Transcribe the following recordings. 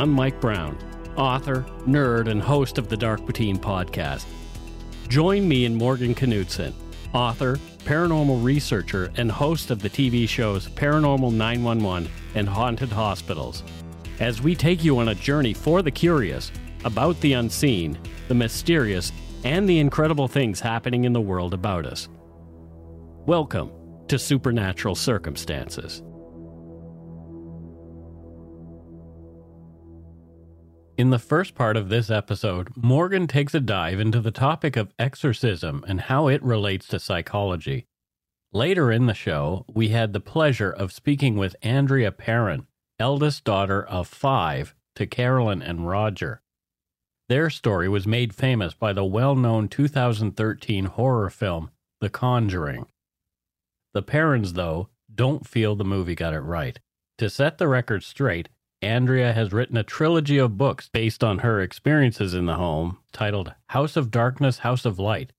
I'm Mike Brown, author, nerd, and host of the Dark Poutine podcast. Join me and Morgan Knudsen, author, paranormal researcher, and host of the TV shows Paranormal 911 and Haunted Hospitals, as we take you on a journey for the curious about the unseen, the mysterious, and the incredible things happening in the world about us. Welcome to Supernatural Circumstances. In the first part of this episode, Morgan takes a dive into the topic of exorcism and how it relates to psychology. Later in the show, we had the pleasure of speaking with Andrea Perron, eldest daughter of five to Carolyn and Roger. Their story was made famous by the well known 2013 horror film, The Conjuring. The Perrons, though, don't feel the movie got it right. To set the record straight, Andrea has written a trilogy of books based on her experiences in the home titled House of Darkness, House of Light.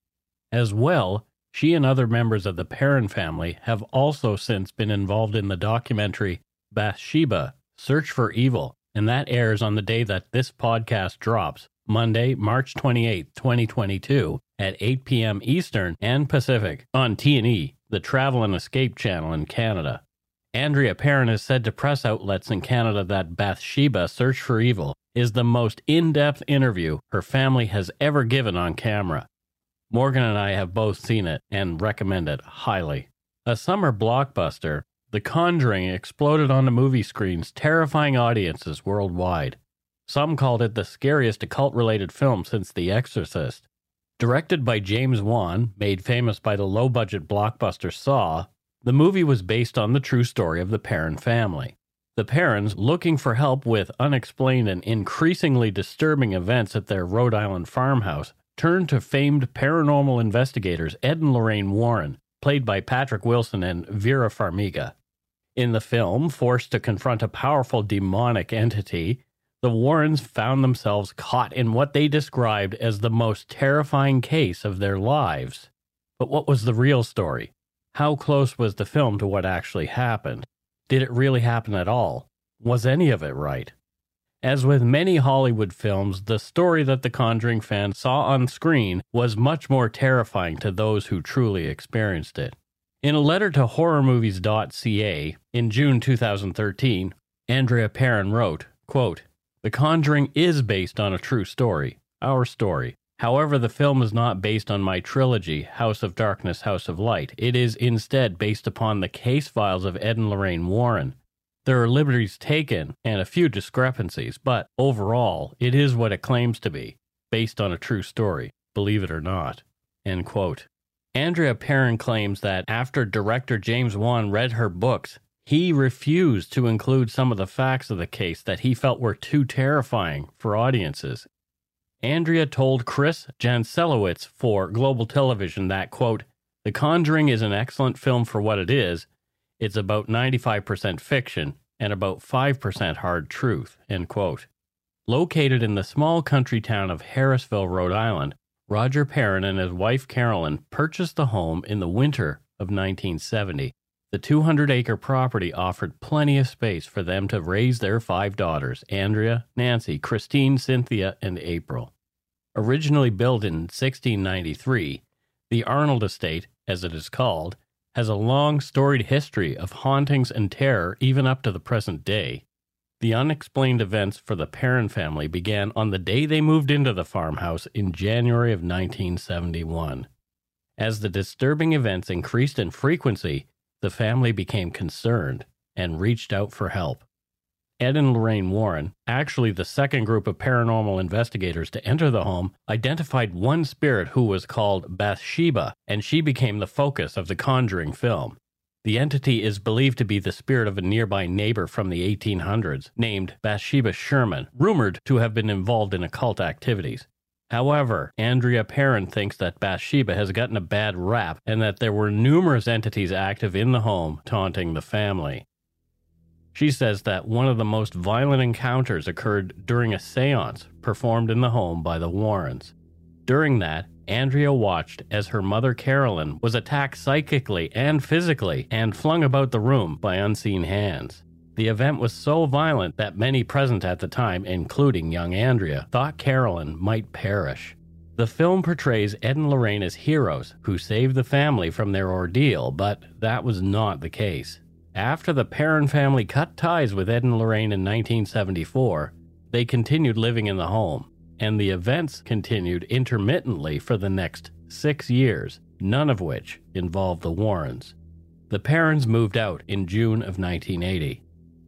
As well, she and other members of the Perron family have also since been involved in the documentary Bathsheba Search for Evil, and that airs on the day that this podcast drops, Monday, March 28, 2022, at 8 p.m. Eastern and Pacific on T&E, the Travel and Escape channel in Canada. Andrea Perron has said to press outlets in Canada that Bathsheba Search for Evil is the most in depth interview her family has ever given on camera. Morgan and I have both seen it and recommend it highly. A summer blockbuster, The Conjuring exploded on the movie screens, terrifying audiences worldwide. Some called it the scariest occult related film since The Exorcist. Directed by James Wan, made famous by the low budget blockbuster Saw, the movie was based on the true story of the Perron family. The Perrons, looking for help with unexplained and increasingly disturbing events at their Rhode Island farmhouse, turned to famed paranormal investigators Ed and Lorraine Warren, played by Patrick Wilson and Vera Farmiga. In the film, forced to confront a powerful demonic entity, the Warrens found themselves caught in what they described as the most terrifying case of their lives. But what was the real story? How close was the film to what actually happened? Did it really happen at all? Was any of it right? As with many Hollywood films, the story that the Conjuring fans saw on screen was much more terrifying to those who truly experienced it. In a letter to horrormovies.ca in June 2013, Andrea Perron wrote, quote, The Conjuring is based on a true story, our story. However, the film is not based on my trilogy, House of Darkness, House of Light. It is instead based upon the case files of Ed and Lorraine Warren. There are liberties taken and a few discrepancies, but overall, it is what it claims to be, based on a true story, believe it or not. End quote. Andrea Perron claims that after director James Wan read her books, he refused to include some of the facts of the case that he felt were too terrifying for audiences Andrea told Chris Jancelewicz for Global Television that, quote, The Conjuring is an excellent film for what it is. It's about 95% fiction and about 5% hard truth, end quote. Located in the small country town of Harrisville, Rhode Island, Roger Perron and his wife Carolyn purchased the home in the winter of 1970. The 200 acre property offered plenty of space for them to raise their five daughters Andrea, Nancy, Christine, Cynthia, and April. Originally built in 1693, the Arnold Estate, as it is called, has a long storied history of hauntings and terror even up to the present day. The unexplained events for the Perron family began on the day they moved into the farmhouse in January of 1971. As the disturbing events increased in frequency, the family became concerned and reached out for help. Ed and Lorraine Warren, actually the second group of paranormal investigators to enter the home, identified one spirit who was called Bathsheba, and she became the focus of the Conjuring film. The entity is believed to be the spirit of a nearby neighbor from the 1800s named Bathsheba Sherman, rumored to have been involved in occult activities. However, Andrea Perron thinks that Bathsheba has gotten a bad rap and that there were numerous entities active in the home taunting the family. She says that one of the most violent encounters occurred during a seance performed in the home by the Warrens. During that, Andrea watched as her mother Carolyn was attacked psychically and physically and flung about the room by unseen hands. The event was so violent that many present at the time, including young Andrea, thought Carolyn might perish. The film portrays Ed and Lorraine as heroes who saved the family from their ordeal, but that was not the case. After the Perron family cut ties with Ed and Lorraine in 1974, they continued living in the home, and the events continued intermittently for the next six years, none of which involved the Warrens. The Perrons moved out in June of 1980.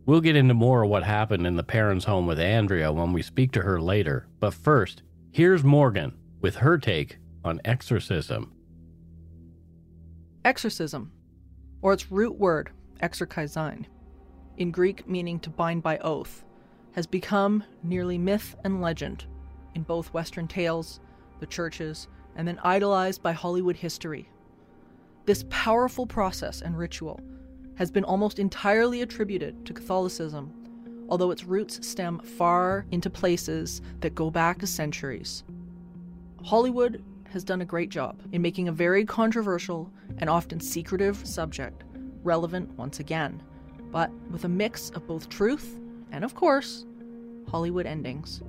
We'll get into more of what happened in the parents' home with Andrea when we speak to her later, but first, here's Morgan with her take on exorcism. Exorcism, or its root word, exorkizein, in Greek meaning to bind by oath, has become nearly myth and legend in both Western tales, the churches, and then idolized by Hollywood history. This powerful process and ritual has been almost entirely attributed to Catholicism, although its roots stem far into places that go back centuries. Hollywood has done a great job in making a very controversial and often secretive subject relevant once again, but with a mix of both truth and, of course, Hollywood endings.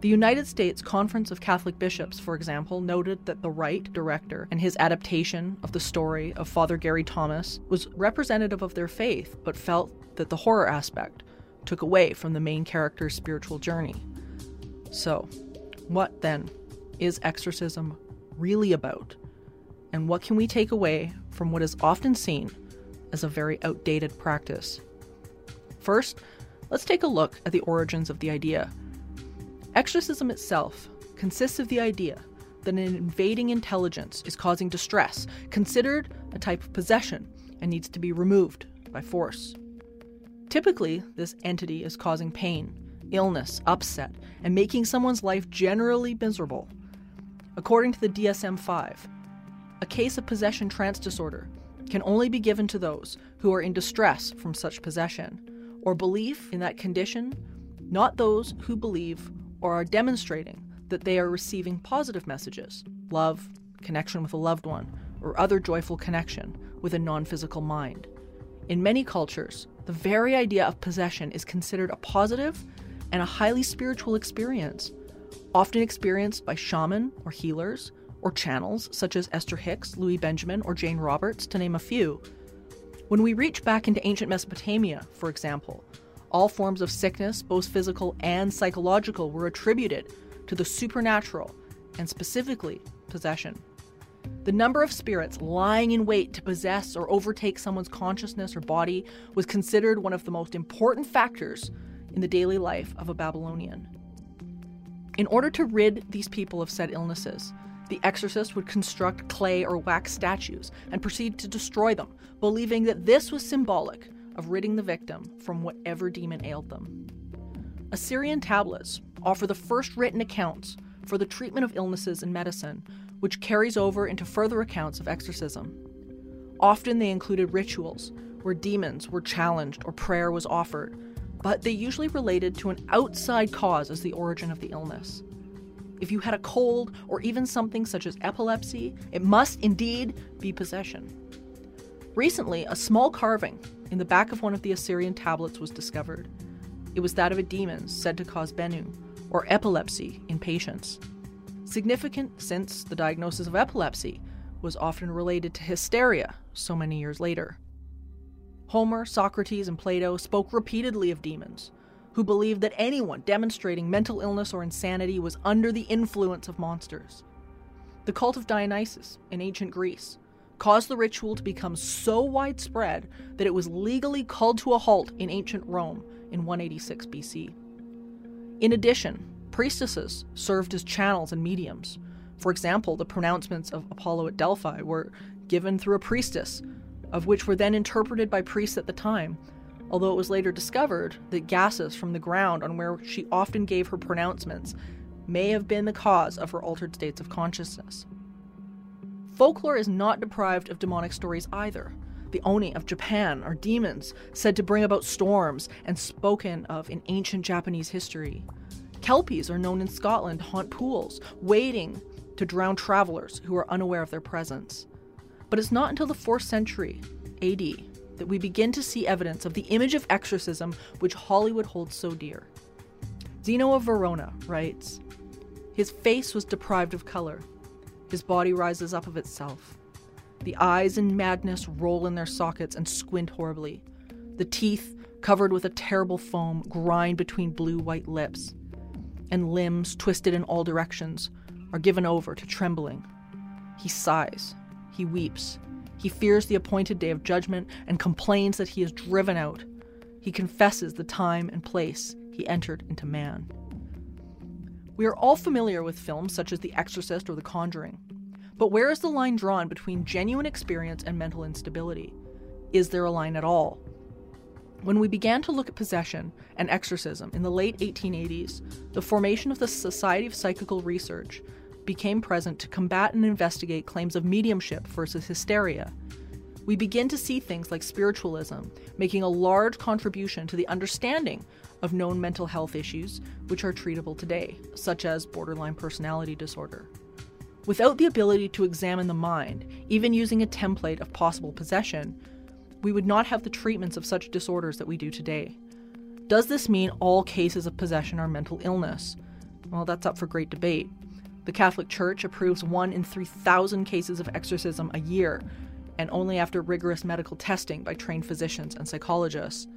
The United States Conference of Catholic Bishops, for example, noted that the Rite director and his adaptation of the story of Father Gary Thomas was representative of their faith, but felt that the horror aspect took away from the main character's spiritual journey. So, what then is exorcism really about? And what can we take away from what is often seen as a very outdated practice. First, let's take a look at the origins of the idea. Exorcism itself consists of the idea that an invading intelligence is causing distress, considered a type of possession, and needs to be removed by force. Typically, this entity is causing pain, illness, upset, and making someone's life generally miserable. According to the DSM 5, a case of possession trance disorder can only be given to those who are in distress from such possession, or belief in that condition, not those who believe or are demonstrating that they are receiving positive messages love, connection with a loved one, or other joyful connection with a non physical mind. In many cultures, the very idea of possession is considered a positive and a highly spiritual experience, often experienced by shaman or healers or channels such as Esther Hicks, Louis Benjamin, or Jane Roberts, to name a few. When we reach back into ancient Mesopotamia, for example, all forms of sickness, both physical and psychological, were attributed to the supernatural, and specifically possession. The number of spirits lying in wait to possess or overtake someone's consciousness or body was considered one of the most important factors in the daily life of a Babylonian. In order to rid these people of said illnesses, the exorcist would construct clay or wax statues and proceed to destroy them, believing that this was symbolic of ridding the victim from whatever demon ailed them. Assyrian tablets offer the first written accounts for the treatment of illnesses in medicine, which carries over into further accounts of exorcism. Often they included rituals where demons were challenged or prayer was offered, but they usually related to an outside cause as the origin of the illness. If you had a cold or even something such as epilepsy, it must indeed be possession. Recently, a small carving in the back of one of the Assyrian tablets was discovered. It was that of a demon said to cause Bennu, or epilepsy, in patients. Significant since the diagnosis of epilepsy was often related to hysteria so many years later. Homer, Socrates, and Plato spoke repeatedly of demons, who believed that anyone demonstrating mental illness or insanity was under the influence of monsters. The cult of Dionysus in ancient Greece caused the ritual to become so widespread that it was legally called to a halt in ancient Rome in 186 BC. In addition, priestesses served as channels and mediums. For example, the pronouncements of Apollo at Delphi were given through a priestess, of which were then interpreted by priests at the time, although it was later discovered that gases from the ground on where she often gave her pronouncements may have been the cause of her altered states of consciousness. Folklore is not deprived of demonic stories either. The Oni of Japan are demons said to bring about storms and spoken of in ancient Japanese history. Kelpies are known in Scotland to haunt pools, waiting to drown travelers who are unaware of their presence. But it's not until the 4th century AD that we begin to see evidence of the image of exorcism which Hollywood holds so dear. Zeno of Verona writes His face was deprived of color, his body rises up of itself. The eyes in madness roll in their sockets and squint horribly. The teeth, covered with a terrible foam, grind between blue white lips. And limbs, twisted in all directions, are given over to trembling. He sighs. He weeps. He fears the appointed day of judgment and complains that he is driven out. He confesses the time and place he entered into man. We are all familiar with films such as The Exorcist or The Conjuring. But where is the line drawn between genuine experience and mental instability? Is there a line at all? When we began to look at possession and exorcism in the late 1880s, the formation of the Society of Psychical Research became present to combat and investigate claims of mediumship versus hysteria. We begin to see things like spiritualism making a large contribution to the understanding of known mental health issues which are treatable today, such as borderline personality disorder. Without the ability to examine the mind, even using a template of possible possession, we would not have the treatments of such disorders that we do today. Does this mean all cases of possession are mental illness? Well, that's up for great debate. The Catholic Church approves 1 in 3,000 cases of exorcism a year, and only after rigorous medical testing by trained physicians and psychologists.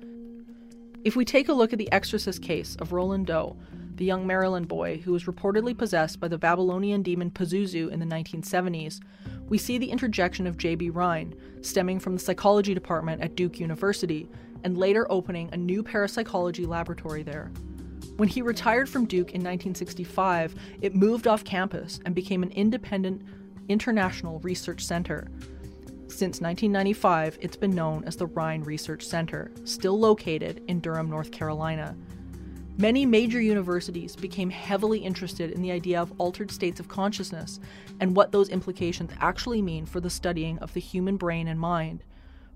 If we take a look at the exorcist case of Roland Doe, the young Maryland boy who was reportedly possessed by the Babylonian demon Pazuzu in the 1970s, we see the interjection of J.B. Rhine, stemming from the psychology department at Duke University, and later opening a new parapsychology laboratory there. When he retired from Duke in 1965, it moved off campus and became an independent international research center. Since 1995, it's been known as the Rhine Research Center, still located in Durham, North Carolina. Many major universities became heavily interested in the idea of altered states of consciousness and what those implications actually mean for the studying of the human brain and mind.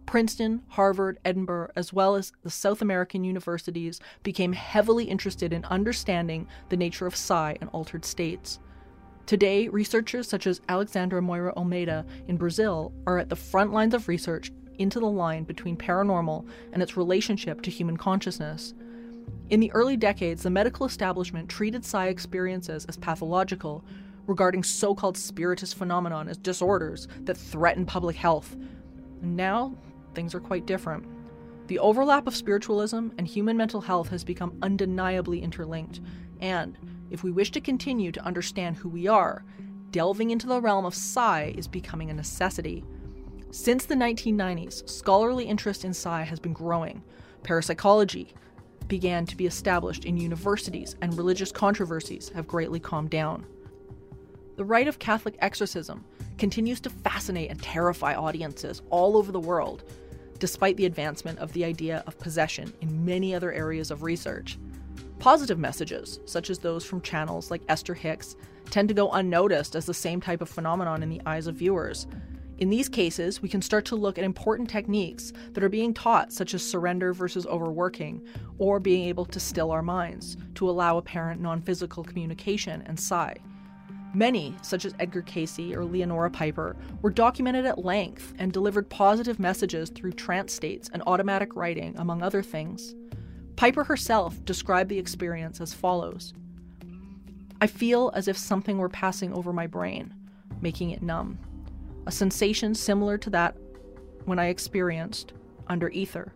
Princeton, Harvard, Edinburgh, as well as the South American universities became heavily interested in understanding the nature of psi and altered states. Today, researchers such as Alexandra Moreira-Almeida in Brazil are at the front lines of research into the line between paranormal and its relationship to human consciousness. In the early decades, the medical establishment treated psi experiences as pathological, regarding so called spiritist phenomenon as disorders that threaten public health. Now, things are quite different. The overlap of spiritualism and human mental health has become undeniably interlinked, and if we wish to continue to understand who we are, delving into the realm of psi is becoming a necessity. Since the 1990s, scholarly interest in psi has been growing. Parapsychology began to be established in universities, and religious controversies have greatly calmed down. The rite of Catholic exorcism continues to fascinate and terrify audiences all over the world, despite the advancement of the idea of possession in many other areas of research. Positive messages, such as those from channels like Esther Hicks, tend to go unnoticed as the same type of phenomenon in the eyes of viewers. In these cases, we can start to look at important techniques that are being taught, such as surrender versus overworking, or being able to still our minds to allow apparent non physical communication and psi. Many, such as Edgar Cayce or Leonora Piper, were documented at length and delivered positive messages through trance states and automatic writing, among other things. Piper herself described the experience as follows I feel as if something were passing over my brain, making it numb. A sensation similar to that when I experienced under ether,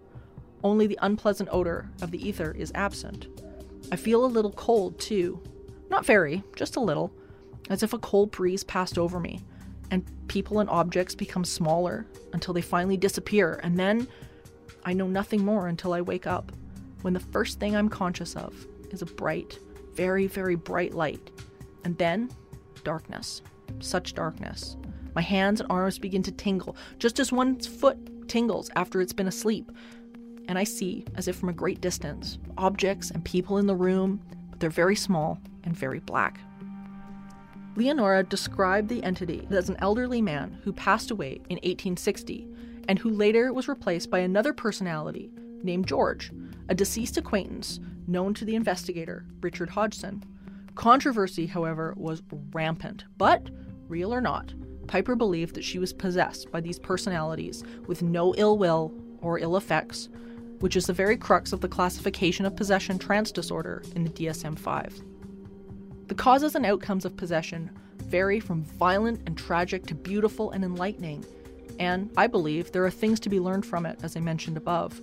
only the unpleasant odor of the ether is absent. I feel a little cold, too. Not very, just a little as if a cold breeze passed over me, and people and objects become smaller until they finally disappear, and then I know nothing more until I wake up. When the first thing I'm conscious of is a bright, very, very bright light, and then darkness. Such darkness. My hands and arms begin to tingle, just as one's foot tingles after it's been asleep. And I see, as if from a great distance, objects and people in the room, but they're very small and very black. Leonora described the entity as an elderly man who passed away in 1860 and who later was replaced by another personality named George, a deceased acquaintance known to the investigator, Richard Hodgson. Controversy, however, was rampant, but, real or not, Piper believed that she was possessed by these personalities with no ill will or ill effects, which is the very crux of the classification of possession trance disorder in the DSM 5. The causes and outcomes of possession vary from violent and tragic to beautiful and enlightening, and I believe there are things to be learned from it, as I mentioned above.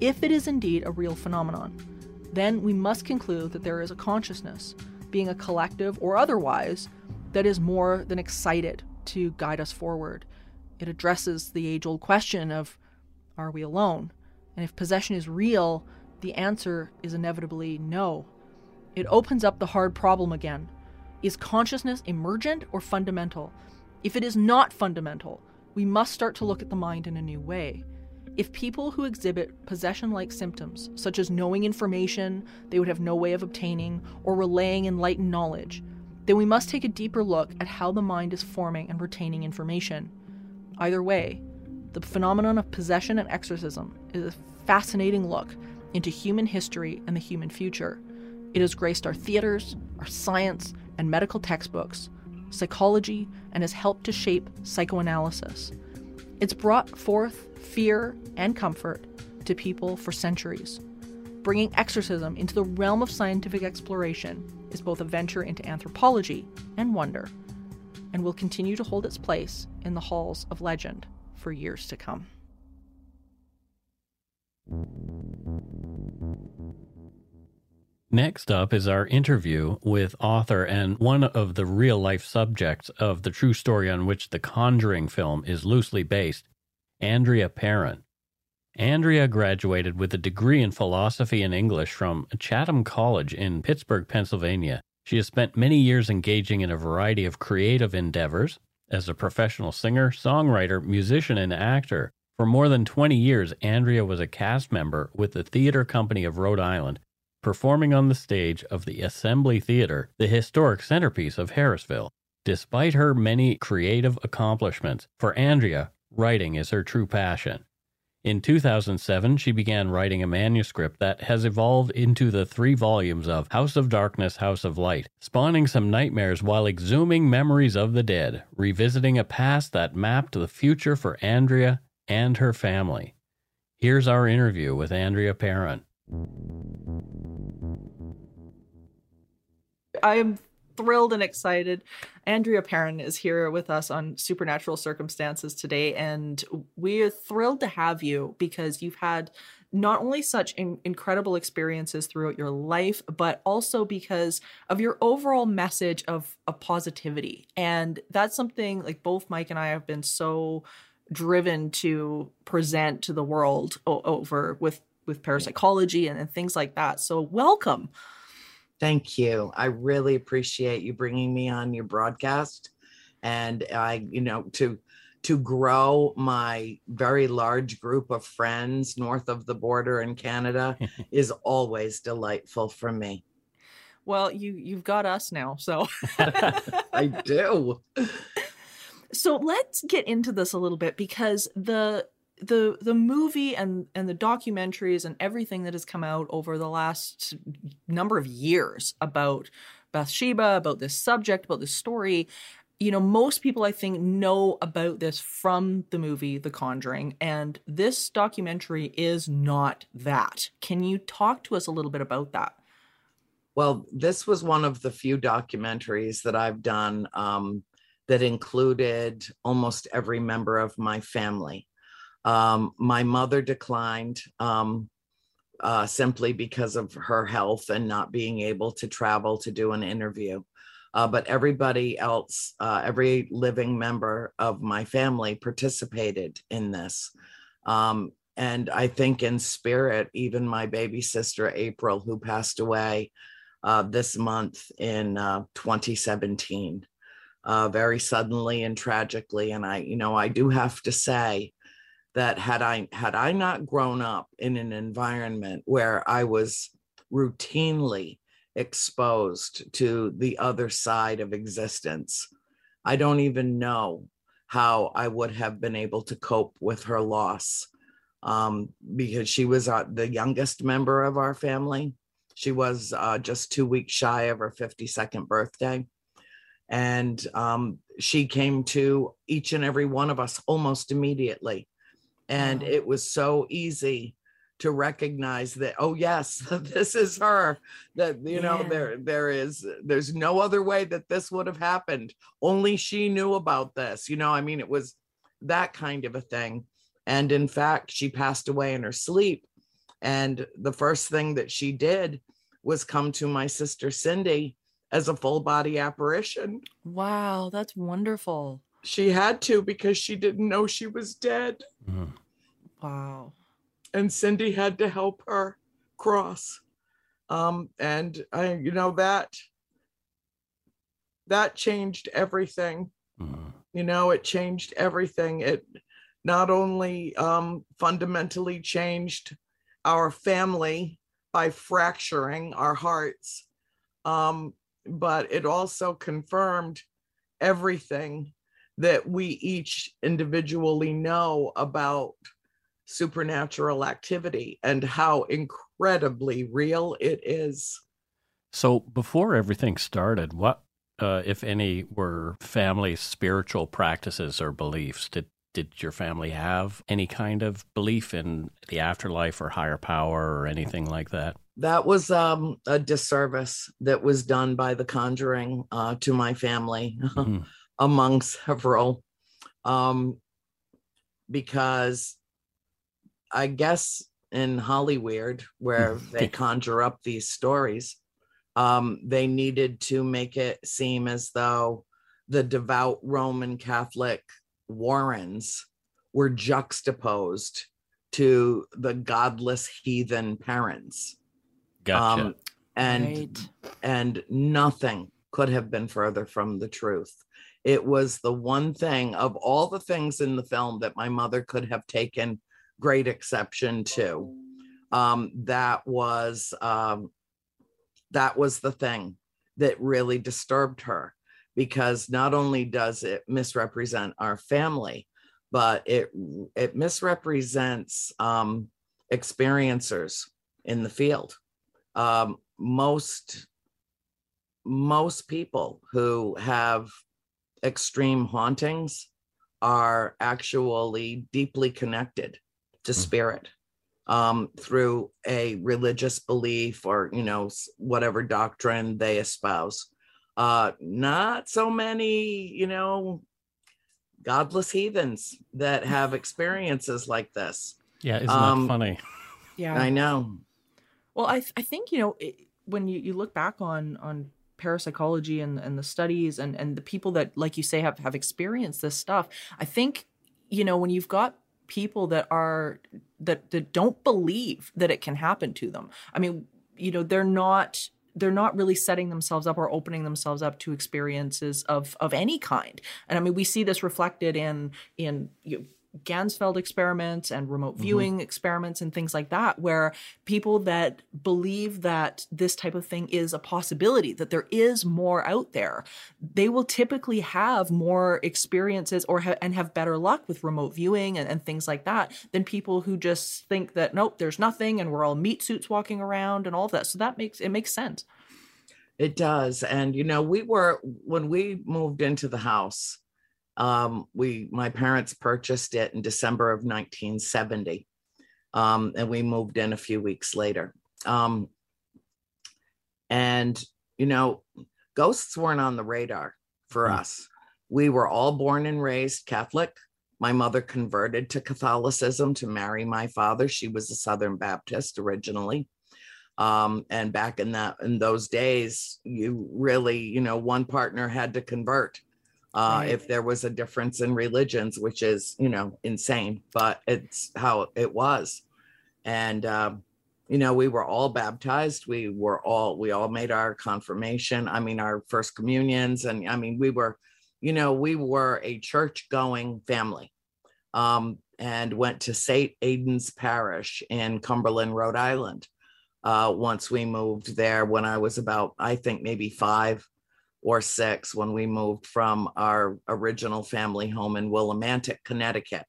If it is indeed a real phenomenon, then we must conclude that there is a consciousness, being a collective or otherwise, that is more than excited to guide us forward. It addresses the age old question of are we alone? And if possession is real, the answer is inevitably no. It opens up the hard problem again. Is consciousness emergent or fundamental? If it is not fundamental, we must start to look at the mind in a new way. If people who exhibit possession like symptoms, such as knowing information they would have no way of obtaining or relaying enlightened knowledge, then we must take a deeper look at how the mind is forming and retaining information. Either way, the phenomenon of possession and exorcism is a fascinating look into human history and the human future. It has graced our theaters, our science, and medical textbooks, psychology, and has helped to shape psychoanalysis. It's brought forth fear and comfort to people for centuries. Bringing exorcism into the realm of scientific exploration is both a venture into anthropology and wonder, and will continue to hold its place in the halls of legend for years to come. Next up is our interview with author and one of the real life subjects of the true story on which the Conjuring film is loosely based, Andrea Perron. Andrea graduated with a degree in philosophy and English from Chatham College in Pittsburgh, Pennsylvania. She has spent many years engaging in a variety of creative endeavors as a professional singer, songwriter, musician, and actor. For more than 20 years, Andrea was a cast member with the Theater Company of Rhode Island, performing on the stage of the Assembly Theater, the historic centerpiece of Harrisville. Despite her many creative accomplishments, for Andrea, writing is her true passion. In 2007, she began writing a manuscript that has evolved into the three volumes of House of Darkness, House of Light, spawning some nightmares while exhuming memories of the dead, revisiting a past that mapped the future for Andrea and her family. Here's our interview with Andrea Perron. I am thrilled and excited. Andrea Perron is here with us on Supernatural Circumstances today, and we are thrilled to have you because you've had not only such in- incredible experiences throughout your life, but also because of your overall message of, of positivity. And that's something like both Mike and I have been so driven to present to the world o- over with with parapsychology and, and things like that. So welcome. Thank you. I really appreciate you bringing me on your broadcast. And I, you know, to to grow my very large group of friends north of the border in Canada is always delightful for me. Well, you you've got us now, so I do. So let's get into this a little bit because the the the movie and and the documentaries and everything that has come out over the last number of years about Bathsheba, about this subject, about this story, you know, most people I think know about this from the movie The Conjuring, and this documentary is not that. Can you talk to us a little bit about that? Well, this was one of the few documentaries that I've done um, that included almost every member of my family. Um, my mother declined um, uh, simply because of her health and not being able to travel to do an interview. Uh, but everybody else, uh, every living member of my family participated in this. Um, and I think in spirit, even my baby sister April, who passed away uh, this month in uh, 2017, uh, very suddenly and tragically. And I, you know, I do have to say that had I had I not grown up in an environment where I was routinely exposed to the other side of existence, I don't even know how I would have been able to cope with her loss um, because she was uh, the youngest member of our family. She was uh, just two weeks shy of her 52nd birthday. And um, she came to each and every one of us almost immediately. And wow. it was so easy to recognize that oh yes this is her that you know there there is there's no other way that this would have happened. Only she knew about this you know i mean it was that kind of a thing. And in fact she passed away in her sleep. And the first thing that she did was come to my sister cindy as a full body apparition. Wow that's wonderful she had to because she didn't know she was dead mm. wow and Cindy had to help her cross. Um, and I, you know, that that changed everything. Mm-hmm. You know, it changed everything. It not only um, fundamentally changed our family by fracturing our hearts, um, but it also confirmed everything that we each individually know about supernatural activity and how incredibly real it is. So, before everything started, what, uh, if any, were family spiritual practices or beliefs? Did did your family have any kind of belief in the afterlife or higher power or anything like that? That was um, a disservice that was done by the conjuring uh, to my family, mm-hmm. among several, um, because I guess in Hollywood, where they conjure up these stories, um, they needed to make it seem as though the devout Roman Catholic Warrens were juxtaposed to the godless heathen parents. Gotcha. Um, and right. and nothing could have been further from the truth. It was the one thing of all the things in the film that my mother could have taken great exception to. Um, that was um, that was the thing that really disturbed her because not only does it misrepresent our family, but it it misrepresents um, experiencers in the field. Um, most most people who have extreme hauntings are actually deeply connected to mm. spirit um, through a religious belief or you know whatever doctrine they espouse. Uh, not so many you know godless heathens that have experiences like this. Yeah isn't um, that funny? Yeah. I know. Well i, th- I think you know it, when you, you look back on on parapsychology and, and the studies and, and the people that like you say have, have experienced this stuff i think you know when you've got people that are that that don't believe that it can happen to them. I mean, you know, they're not they're not really setting themselves up or opening themselves up to experiences of of any kind. And I mean, we see this reflected in in you know, Ganzfeld experiments and remote mm-hmm. viewing mm-hmm. experiments and things like that, where people that believe that this type of thing is a possibility, that there is more out there, they will typically have more experiences or ha- and have better luck with remote viewing and, and things like that than people who just think that nope, there's nothing and we're all meat suits walking around and all of that. So that makes it makes sense. It does. And you know, we were when we moved into the house um, we my parents purchased it in December of 1970, um, and we moved in a few weeks later. Um, and you know, ghosts weren't on the radar for mm. us. We were all born and raised Catholic. My mother converted to Catholicism to marry my father. She was a Southern Baptist originally. Um, and back in that in those days, you really, you know, one partner had to convert uh, Right. if there was a difference in religions, which is, you know, insane, but it's how it was. And, um, you know, we were all baptized. We were all, we all made our confirmation. I mean, our first communions. And I mean, we were, you know, we were a church going family um, and went to St. Aidan's Parish in Cumberland, Rhode Island. Uh, once we moved there when I was about, I think maybe five or six when we moved from our original family home in Willimantic, Connecticut.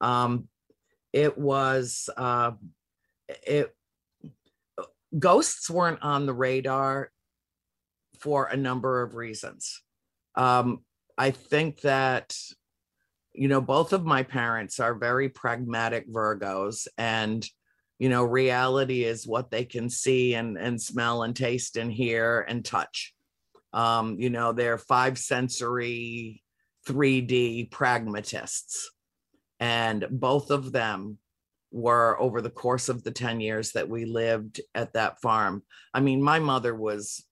Um, it was uh, it ghosts weren't on the radar for a number of reasons. Um, I think that you know both of my parents are very pragmatic Virgos and you know reality is what they can see and and smell and taste and hear and touch um, you know, they're five sensory 3D pragmatists. And both of them were over the course of the 10 years that we lived at that farm. I mean, my mother was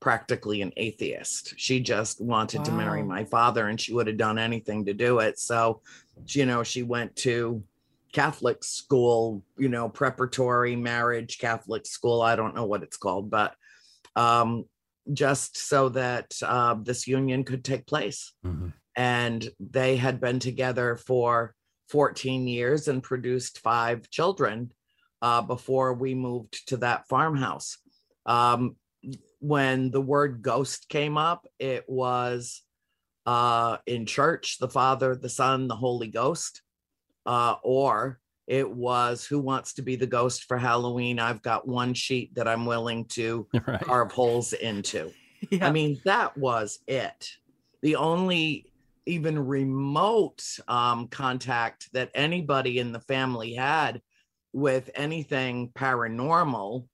practically an atheist. She just wanted to marry my father and she would have done anything to do it. So, you know, she went to Catholic school, you know, preparatory marriage Catholic school. I don't know what it's called, but um, just so that uh, this union could take place. Mhm. And they had been together for 14 years and produced five children uh, before we moved to that farmhouse. Um, when the word ghost came up, it was uh, in church, the Father, the Son, the Holy Ghost, uh, or it was who wants to be the ghost for Halloween? I've got one sheet that I'm willing to right. carve holes into. Yeah. I mean, that was it. The only even remote um, contact that anybody in the family had with anything paranormal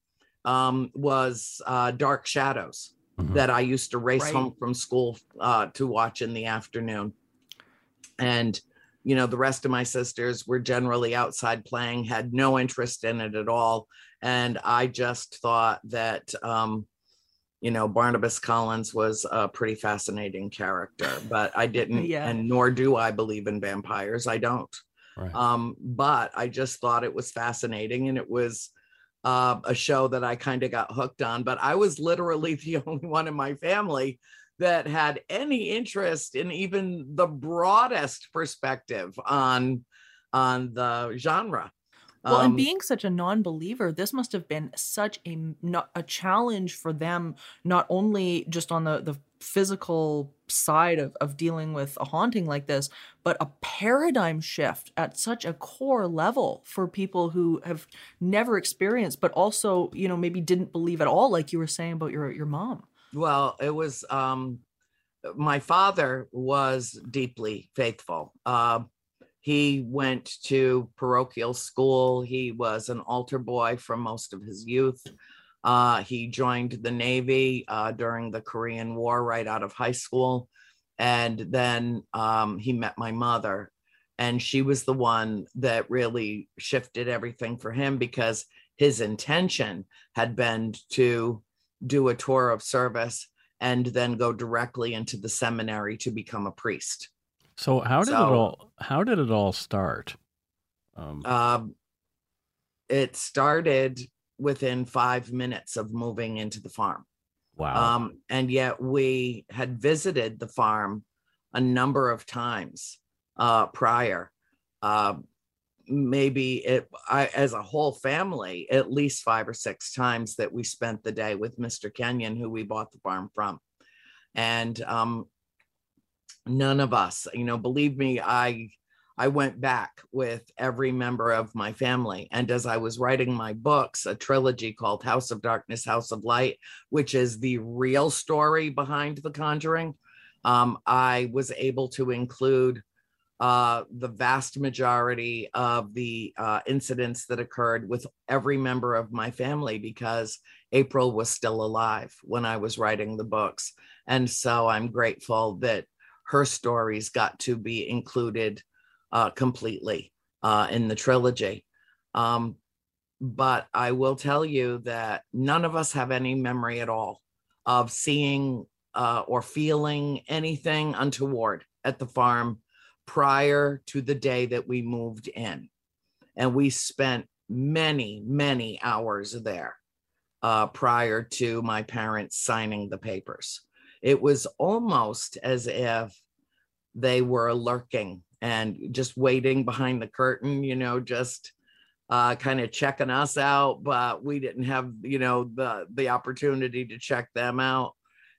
um, was uh, Dark Shadows Mhm. that I used to race Right. home from school uh, to watch in the afternoon. And, you know, the rest of my sisters were generally outside playing, had no interest in it at all. And I just thought that, um, you know, Barnabas Collins was a pretty fascinating character, but I didn't, Yeah. and nor do I believe in vampires. I don't. Right. Um, but I just thought it was fascinating and it was uh, a show that I kind of got hooked on. But I was literally the only one in my family that had any interest in even the broadest perspective on on the genre. Well, and Um, being such a non-believer, this must have been such a a challenge for them, not only just on the the physical side of, of dealing with a haunting like this, but a paradigm shift at such a core level for people who have never experienced, but also, you know, maybe didn't believe at all, like you were saying about your your mom. Well, it was um my father was deeply faithful. Uh, he went to parochial school. He was an altar boy for most of his youth. Uh, he joined the Navy uh, during the Korean War right out of high school. And then um, he met my mother, and she was the one that really shifted everything for him because his intention had been to do a tour of service and then go directly into the seminary to become a priest. So how did it all how did it all start? Um, Um, it started within five minutes of moving into the farm. wow. Um, and yet we had visited the farm a number of times uh, prior. Uh, maybe it I, as a whole family, at least five or six times that we spent the day with Mr. Kenyon, who we bought the farm from. And um, none of us, you know, believe me, I I went back with every member of my family. And as I was writing my books, a trilogy called House of Darkness, House of Light, which is the real story behind The Conjuring, um, I was able to include uh, the vast majority of the uh, incidents that occurred with every member of my family because April was still alive when I was writing the books. And so I'm grateful that her stories got to be included uh, completely uh, in the trilogy. Um, but I will tell you that none of us have any memory at all of seeing uh, or feeling anything untoward at the farm prior to the day that we moved in. And we spent many, many hours there uh, prior to my parents signing the papers. It was almost as if they were lurking and just waiting behind the curtain, you know, just uh, kind of checking us out, but we didn't have, you know, the the opportunity to check them out.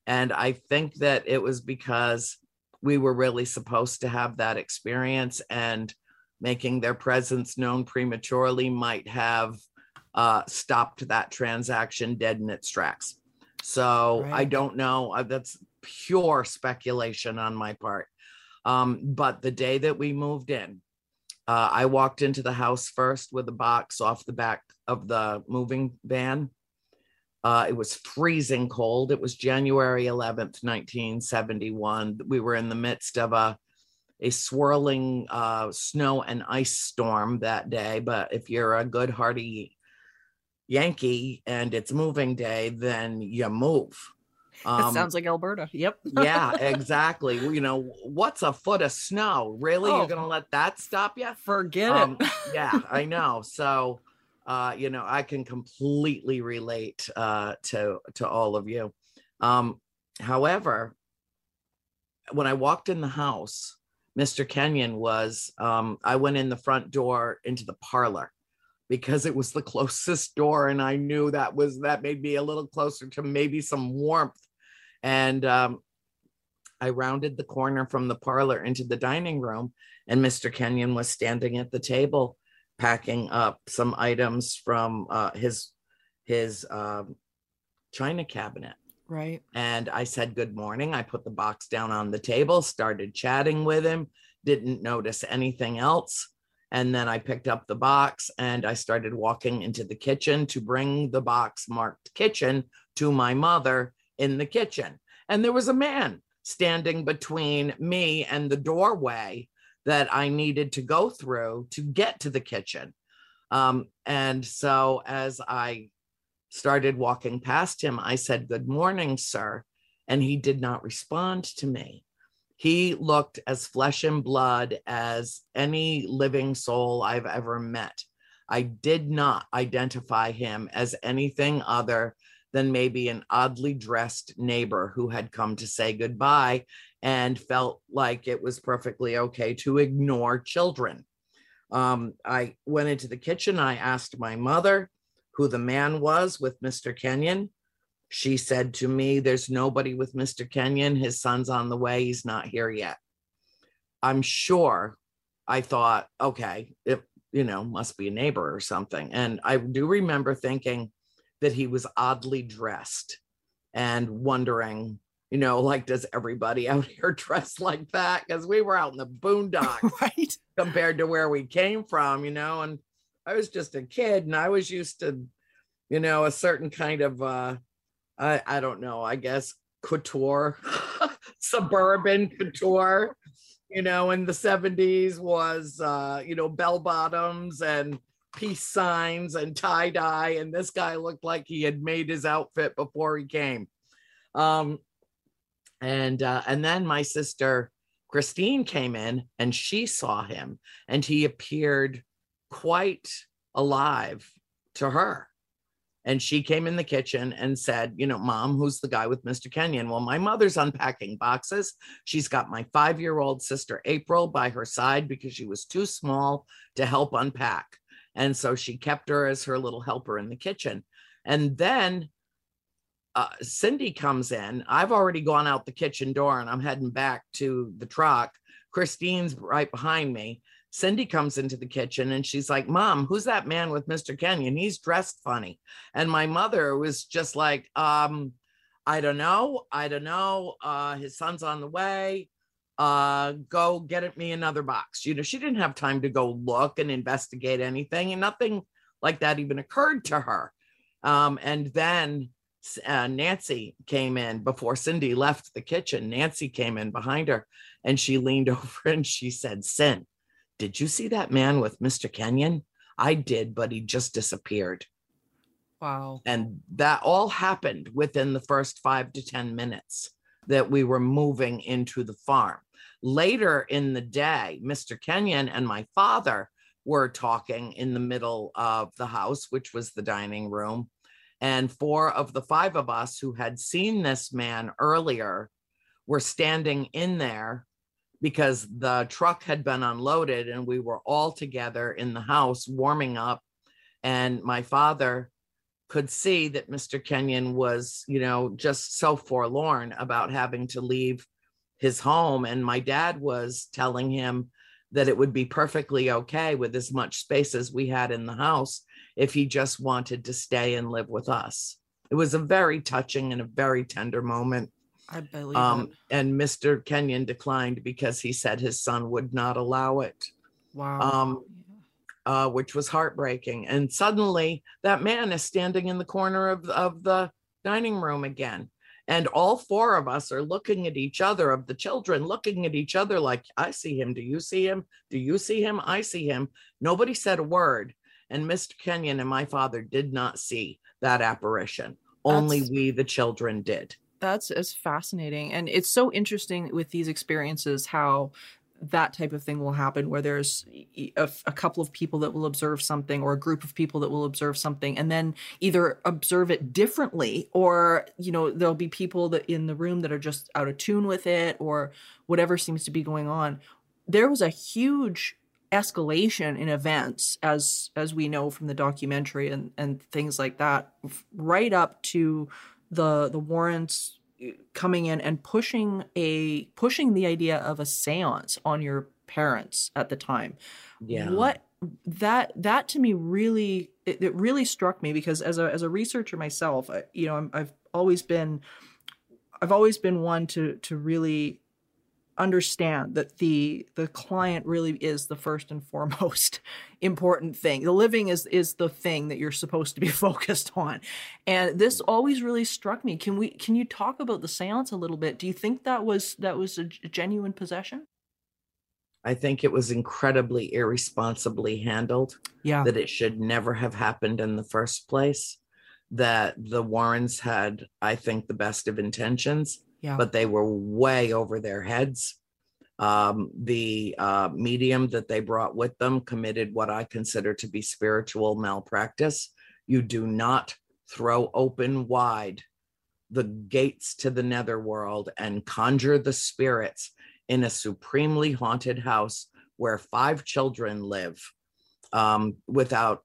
And I think that it was because we were really supposed to have that experience and making their presence known prematurely might have uh, stopped that transaction dead in its tracks. So right. I don't know. Uh, that's pure speculation on my part. Um, but the day that we moved in, uh, I walked into the house first with a box off the back of the moving van. Uh, it was freezing cold. It was January 11th, 1971. We were in the midst of a a swirling uh, snow and ice storm that day. But if you're a good, hearty Yankee and it's moving day, then you move. Um, sounds like Alberta. Yep. yeah, exactly. You know, what's a foot of snow? Really? Oh, You're going to let that stop you? Forget um, it. yeah, I know. So, uh, you know, I can completely relate uh, to to all of you. Um, however, when I walked in the house, Mr. Kenyon was, um, I went in the front door into the parlor because it was the closest door. And I knew that was, that made me a little closer to maybe some warmth. And um, I rounded the corner from the parlor into the dining room, and Mr. Kenyon was standing at the table packing up some items from uh, his his um, china cabinet. Right. And I said, Good morning. I put the box down on the table, started chatting with him, didn't notice anything else. And then I picked up the box and I started walking into the kitchen to bring the box marked kitchen to my mother in the kitchen. And there was a man standing between me and the doorway that I needed to go through to get to the kitchen. Um, and so as I started walking past him, I said, Good morning, sir. And he did not respond to me. He looked as flesh and blood as any living soul I've ever met. I did not identify him as anything other than maybe an oddly dressed neighbor who had come to say goodbye and felt like it was perfectly okay to ignore children. Um, I went into the kitchen. I asked my mother who the man was with Mr. Kenyon. She said to me, There's nobody with Mr. Kenyon. His son's on the way. He's not here yet. I'm sure I thought, okay, it, you know, must be a neighbor or something. And I do remember thinking that he was oddly dressed and wondering, you know, like, does everybody out here dress like that? Because we were out in the boondocks right. compared to where we came from, you know, and I was just a kid and I was used to, you know, a certain kind of uh I I don't know, I guess couture, suburban couture, you know, in the 70s was uh, you know, bell bottoms and peace signs and tie dye and this guy looked like he had made his outfit before he came. Um and uh and then my sister Christine came in and she saw him and he appeared quite alive to her. And she came in the kitchen and said, You know, mom, who's the guy with Mr. Kenyon? Well, my mother's unpacking boxes. She's got my five year old sister, April, by her side because she was too small to help unpack. And so she kept her as her little helper in the kitchen. And then uh, Cindy comes in. I've already gone out the kitchen door and I'm heading back to the truck. Christine's right behind me. Cindy comes into the kitchen and she's like, Mom, who's that man with Mr. Kenyon? He's dressed funny. And my mother was just like, um, I don't know. I don't know. Uh, his son's on the way. Uh, go get me another box. You know, she didn't have time to go look and investigate anything, and nothing like that even occurred to her. Um, and then uh, Nancy came in before Cindy left the kitchen. Nancy came in behind her and she leaned over and she said, Sin, did you see that man with Mr. Kenyon? I did, but he just disappeared. Wow. And that all happened within the first five to 10 minutes. that we were moving into the farm. Later in the day, Mr. Kenyon and my father were talking in the middle of the house, which was the dining room. And four of the five of us who had seen this man earlier were standing in there because the truck had been unloaded and we were all together in the house warming up. And my father could see that Mr. Kenyon was, you know, just so forlorn about having to leave his home. And my dad was telling him that it would be perfectly okay with as much space as we had in the house if he just wanted to stay and live with us. It was a very touching and a very tender moment. I believe Um, it. and Mr. Kenyon declined because he said his son would not allow it, Wow. um, uh, which was heartbreaking. And suddenly, that man is standing in the corner of, of the dining room again. And all four of us are looking at each other, of the children looking at each other like, I see him. Do you see him? Do you see him? I see him. Nobody said a word. And Mr. Kenyon and my father did not see that apparition. Only we, the children, did. That's as fascinating. And it's so interesting with these experiences how that type of thing will happen where there's a couple of people that will observe something or a group of people that will observe something and then either observe it differently or you know there'll be people that in the room that are just out of tune with it or whatever seems to be going on. There was a huge escalation in events as as we know from the documentary and and things like that right up to the the Warrens coming in and pushing a pushing the idea of a séance on your parents at the time Yeah. what that that to me really it, it really struck me because as a as a researcher myself I, you know I'm, i've always been i've always been one to to really understand that the the client really is the first and foremost important thing. The living is is the thing that you're supposed to be focused on. And this always really struck me. Can we can you talk about the seance a little bit? Do you think that was that was a genuine possession? I think it was incredibly irresponsibly handled, yeah. That it should never have happened in the first place. That the Warrens had, I think, the best of intentions, yeah but they were way over their heads. Um, the uh, medium that they brought with them committed what I consider to be spiritual malpractice. You do not throw open wide the gates to the netherworld and conjure the spirits in a supremely haunted house where five children live um, without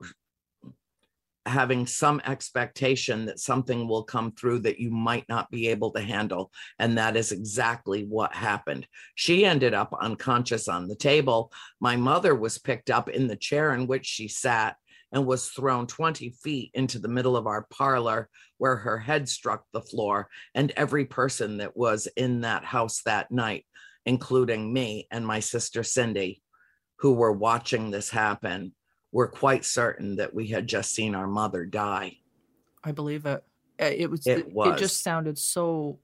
having some expectation that something will come through that you might not be able to handle. And that is exactly what happened. She ended up unconscious on the table. My mother was picked up in the chair in which she sat and was thrown 20 feet into the middle of our parlor where her head struck the floor. And every person that was in that house that night, including me and my sister Cindy, who were watching this happen, were quite certain that we had just seen our mother die. I believe it. Uh, It was. It It, it just sounded so,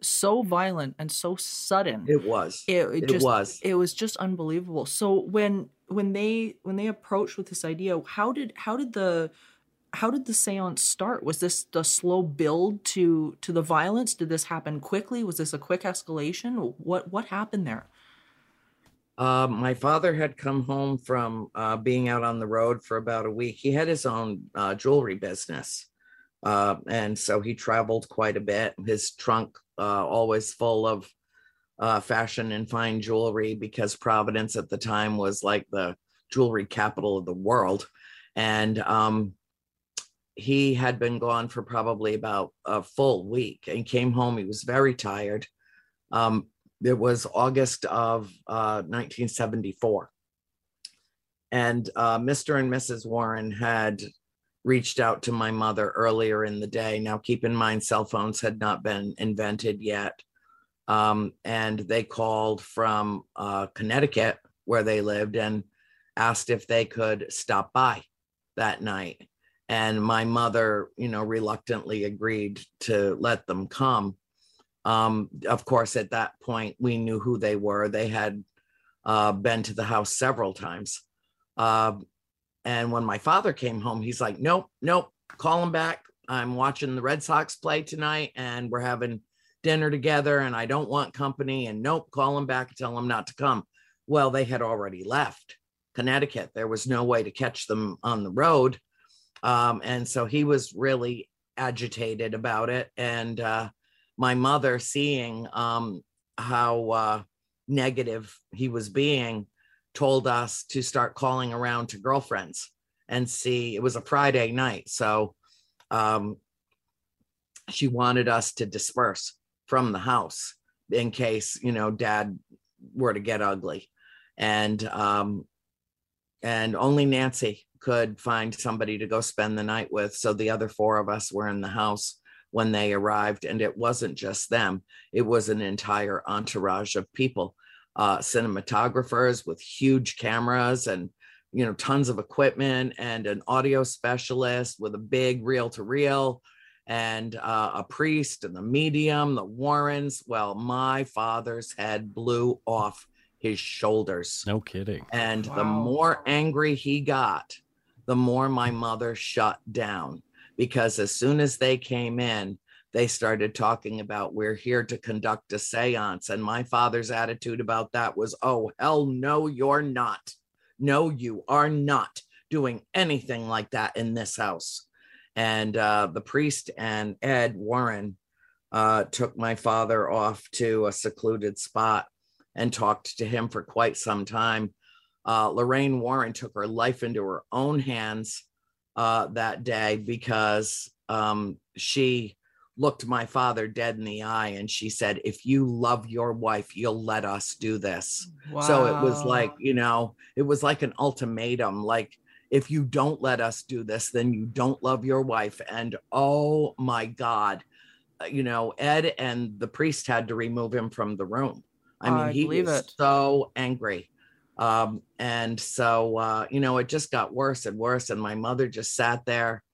so violent and so sudden. It was. it, it It just, was. It was just unbelievable. So when when they when they approached with this idea, how did how did the how did the séance start? Was this the slow build to to the violence? Did this happen quickly? Was this a quick escalation? What what happened there? Uh, my father had come home from uh, being out on the road for about a week. He had his own uh, jewelry business. Uh, and so he traveled quite a bit. His trunk uh, always full of uh, fashion and fine jewelry because Providence at the time was like the jewelry capital of the world. And um, he had been gone for probably about a full week and came home. He was very tired. Um, it was August of uh, 1974. And uh, Mr. and Mrs. Warren had reached out to my mother earlier in the day. Now, keep in mind, cell phones had not been invented yet. Um, and they called from uh, Connecticut, where they lived, and asked if they could stop by that night. And my mother, you know, reluctantly agreed to let them come. Um, of course, at that point, we knew who they were. They had uh, been to the house several times. Uh, and when my father came home, he's like, nope, nope, call him back. I'm watching the Red Sox play tonight and we're having dinner together and I don't want company. And nope, call them back and tell them not to come. Well, they had already left Connecticut. There was no way to catch them on the road. Um, and so he was really agitated about it. And uh, my mother, seeing um, how uh, negative he was being, told us to start calling around to girlfriends and see. It was a Friday night. So um, she wanted us to disperse from the house in case, you know, dad were to get ugly. And um, and only Nancy could find somebody to go spend the night with. So the other four of us were in the house when they arrived. And it wasn't just them, it was an entire entourage of people, uh, cinematographers with huge cameras and you know tons of equipment and an audio specialist with a big reel to reel and uh, a priest and the medium the warrens well my father's head blew off his shoulders no kidding and wow. the more angry he got the more my mother shut down because as soon as they came in, they started talking about we're here to conduct a seance. And my father's attitude about that was, oh, hell no, you're not. No, you are not doing anything like that in this house. And uh, the priest and Ed Warren uh, took my father off to a secluded spot and talked to him for quite some time uh, Lorraine Warren took her life into her own hands uh, that day because um, she looked my father dead in the eye and she said, If you love your wife, you'll let us do this. Wow. So it was like, you know, it was like an ultimatum like, if you don't let us do this, then you don't love your wife. And oh my God, uh, you know, Ed and the priest had to remove him from the room. I mean, I he was it. so angry. Um, and so, uh, you know, it just got worse and worse. And my mother just sat there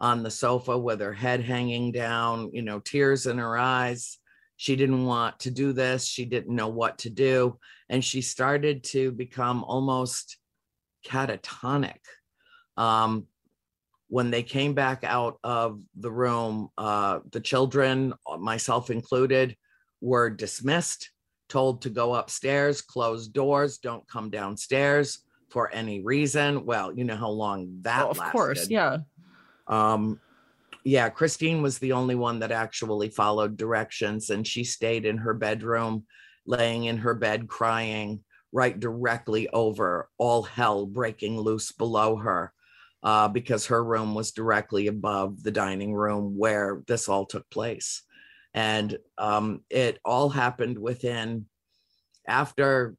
on the sofa with her head hanging down, you know, tears in her eyes. She didn't want to do this. She didn't know what to do. And she started to become almost catatonic. Um, when they came back out of the room, uh, the children, myself included, were dismissed told to go upstairs, close doors, don't come downstairs for any reason. Well, you know how long that well, of lasted. course, yeah. Um, yeah, Christine was the only one that actually followed directions, and she stayed in her bedroom, laying in her bed, crying right directly over all hell breaking loose below her. Uh, because her room was directly above the dining room where this all took place and um, it all happened within after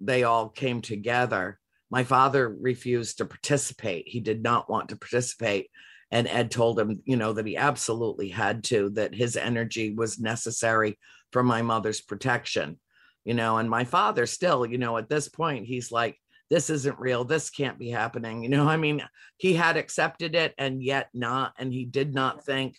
they all came together my father refused to participate. He did not want to participate. And ed told him you know that he absolutely had to that his energy was necessary for my mother's protection you know. And my father still you know at this point he's like this isn't real. This can't be happening. You know i mean he had accepted it and yet not and he did not think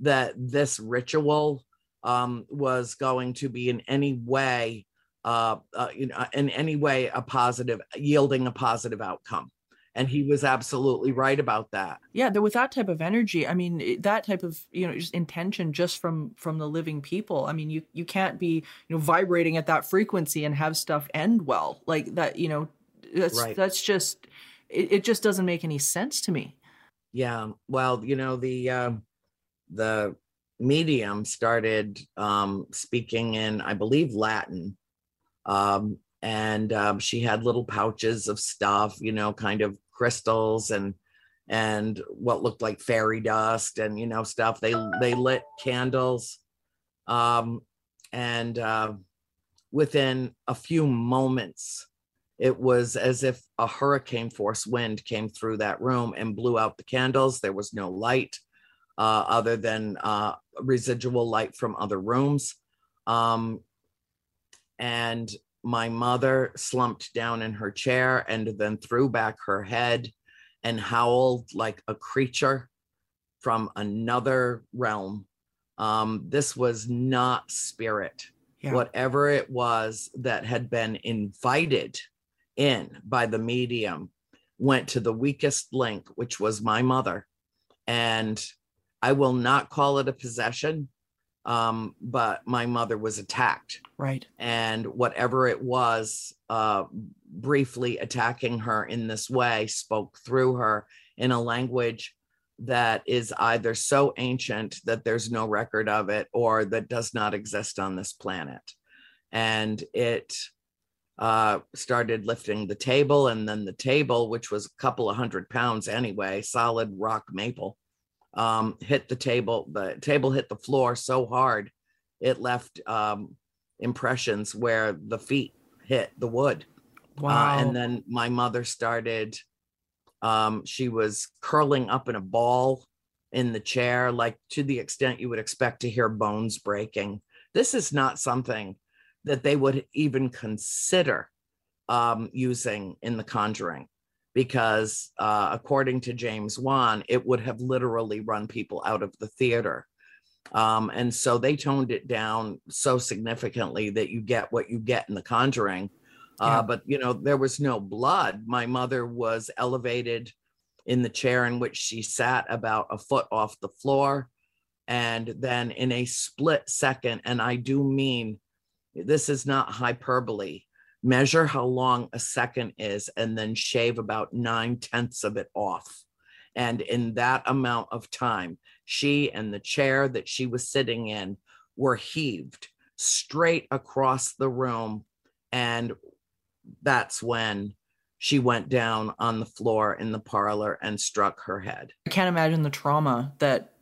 that this ritual um, was going to be in any way, uh, uh, you know, in any way a positive, yielding a positive outcome. And he was absolutely right about that. Yeah, with that type of energy, I mean, that type of you know just intention just from from the living people. I mean, you you can't be you know vibrating at that frequency and have stuff end well like that. You know, that's right. that's just it, it just doesn't make any sense to me. Yeah, well, you know the. Uh, the medium started um, speaking in, I believe, Latin. Um, and um, she had little pouches of stuff, you know, kind of crystals and and what looked like fairy dust and you know stuff. They they lit candles, um, and uh, within a few moments, it was as if a hurricane force wind came through that room and blew out the candles. There was no light uh, other than uh, residual light from other rooms. Um, and my mother slumped down in her chair and then threw back her head and howled like a creature from another realm. Um, this was not spirit. Yeah. Whatever it was that had been invited in by the medium went to the weakest link, which was my mother, and I will not call it a possession. Um, but my mother was attacked. Right. And whatever it was, uh, briefly attacking her in this way spoke through her in a language that is either so ancient that there's no record of it or that does not exist on this planet. And it uh, started lifting the table, and then the table, which was a couple of hundred pounds anyway, solid rock maple, um, hit the table. The table hit the floor so hard it left um, impressions where the feet hit the wood. Wow. Uh, and then my mother started, um, she was curling up in a ball in the chair, like to the extent you would expect to hear bones breaking. This is not something that they would even consider um, using in The Conjuring, because uh, according to James Wan, it would have literally run people out of the theater. Um, and so they toned it down so significantly that you get what you get in The Conjuring. Uh, Yeah. but you know, there was no blood. My mother was elevated in the chair in which she sat about a foot off the floor. And then in a split second, and I do mean this is not hyperbole, measure how long a second is and then shave about nine tenths of it off. And in that amount of time, she and the chair that she was sitting in were heaved straight across the room. And that's when she went down on the floor in the parlor and struck her head. I can't imagine the trauma that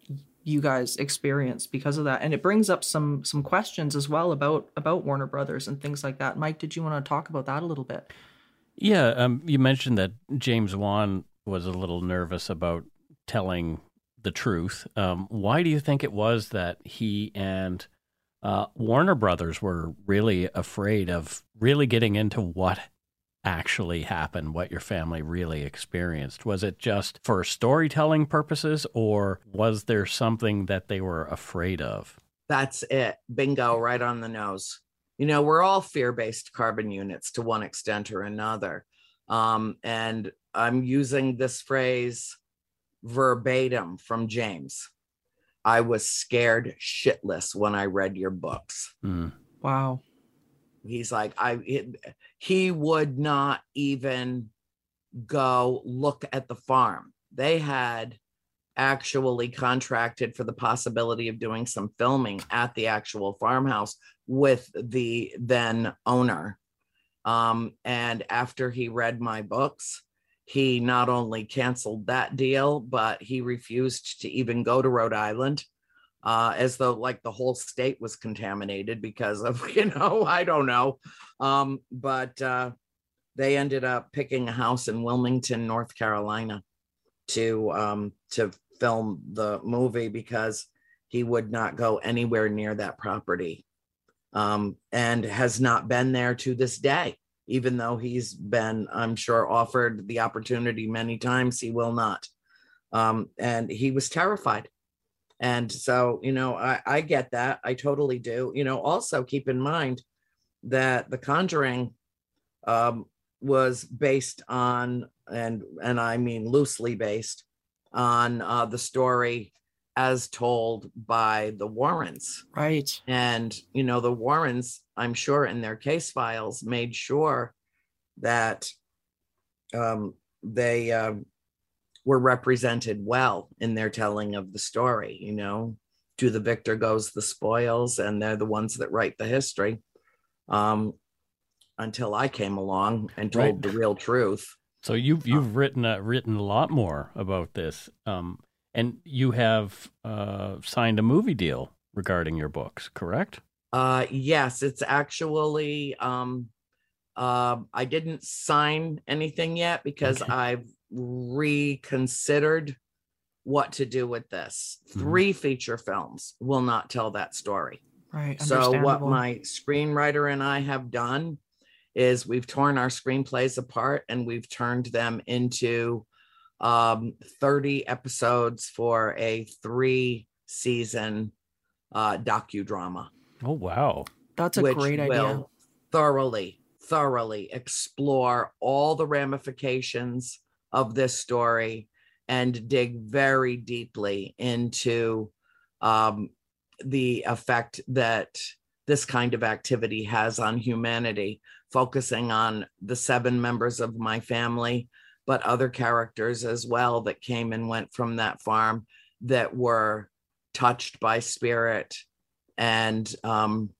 you guys experienced because of that. And it brings up some some questions as well about about Warner Brothers and things like that. Mike, did you want to talk about that a little bit? Yeah, um, you mentioned that James Wan was a little nervous about telling the truth. Um, why do you think it was that he and uh, Warner Brothers were really afraid of really getting into what actually happened, what your family really experienced? Was it just for storytelling purposes, or was there something that they were afraid of? That's it. Bingo, right on the nose. You know, we're all fear based carbon units to one extent or another. Um, and I'm using this phrase verbatim from James. I was scared shitless when I read your books. Mm. Wow. He's like, I, it, he would not even go look at the farm. They had actually contracted for the possibility of doing some filming at the actual farmhouse with the then owner. Um, and after he read my books, he not only canceled that deal, but he refused to even go to Rhode Island. Uh, as though like the whole state was contaminated because of you know I don't know, um, but uh, they ended up picking a house in Wilmington, North Carolina, to um, to film the movie because he would not go anywhere near that property, um, and has not been there to this day. Even though he's been, I'm sure, offered the opportunity many times, he will not. Um, and he was terrified. And so, you know, I, I get that. I totally do. You know, also keep in mind that The Conjuring um, was based on, and and I mean loosely based on uh, the story as told by the Warrens. Right. And, you know, the Warrens, I'm sure in their case files made sure that um, they um, were represented well in their telling of the story. You know, to the victor goes the spoils, and they're the ones that write the history. Um, until I came along and told Right. the real truth. So you've you've written uh, written a lot more about this, um, and you have uh, signed a movie deal regarding your books, correct? Uh, yes, it's actually. Um, uh, I didn't sign anything yet because Okay. I've reconsidered what to do with this. Mhm. Three feature films will not tell that story. Right. So what my screenwriter and I have done is we've torn our screenplays apart and we've turned them into um, 30 episodes for a three season uh, docudrama Oh wow! That's a which great idea. will thoroughly, thoroughly explore all the ramifications of this story and dig very deeply into um, the effect that this kind of activity has on humanity, focusing on the seven members of my family, but other characters as well that came and went from that farm that were touched by spirit and um,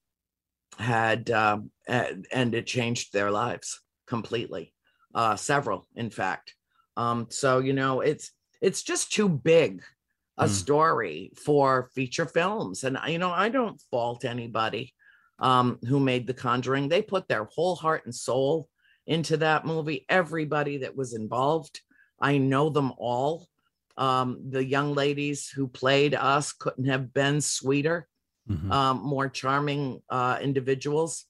had uh, and it changed their lives completely. Uh, several in fact um, so you know it's it's just too big a mm. story for feature films and you know i don't fault anybody um, who made the conjuring they put their whole heart and soul into that movie everybody that was involved i know them all um, the young ladies who played us couldn't have been sweeter mm-hmm. um, more charming uh, individuals.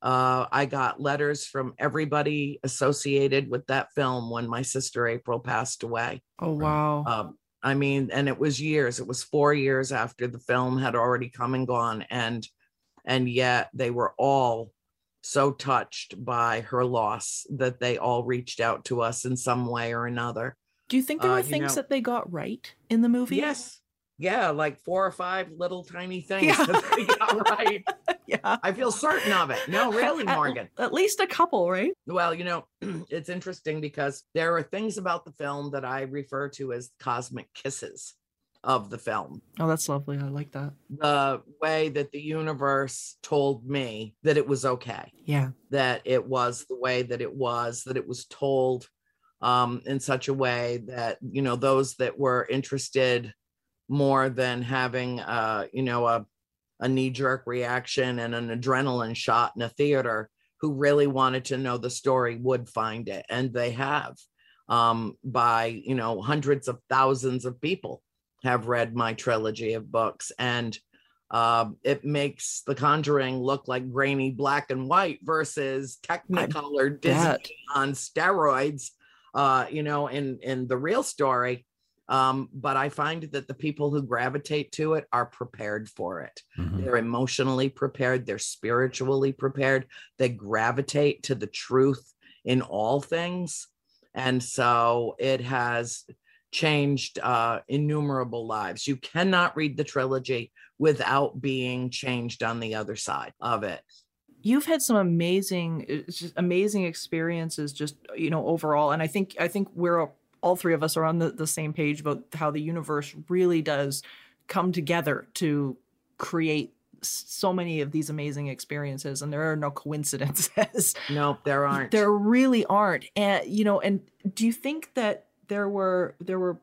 Uh, I got letters from everybody associated with that film when my sister April passed away. Oh, wow. Um, I mean, and it was years, it was four years after the film had already come and gone. And, and yet they were all so touched by her loss that they all reached out to us in some way or another. Do you think there were uh, things know, that they got right in the movie? Yes, yeah, like four or five little tiny things yeah. that they got right. yeah. I feel certain of it. No, really, Morgan. At, at least a couple, right? Well, you know, it's interesting because there are things about the film that I refer to as cosmic kisses of the film. Oh, that's lovely. I like that. The way that the universe told me that it was okay. Yeah. That it was the way that it was, that it was told um, in such a way that, you know, those that were interested more than having uh you know a a knee jerk reaction and an adrenaline shot in a theater who really wanted to know the story would find it and they have um by you know hundreds of thousands of people have read my trilogy of books. And uh, it makes the conjuring look like grainy black and white versus technicolor disney on steroids uh you know in in the real story um, but I find that the people who gravitate to it are prepared for it. Mm-hmm. They're emotionally prepared, they're spiritually prepared, they gravitate to the truth in all things. And so it has changed uh, innumerable lives. You cannot read the trilogy without being changed on the other side of it you've had some amazing just amazing experiences just you know overall and i think i think we're all three of us are on the, the same page about how the universe really does come together to create so many of these amazing experiences and there are no coincidences. No there aren't. There really aren't. And you know and do you think that there were there were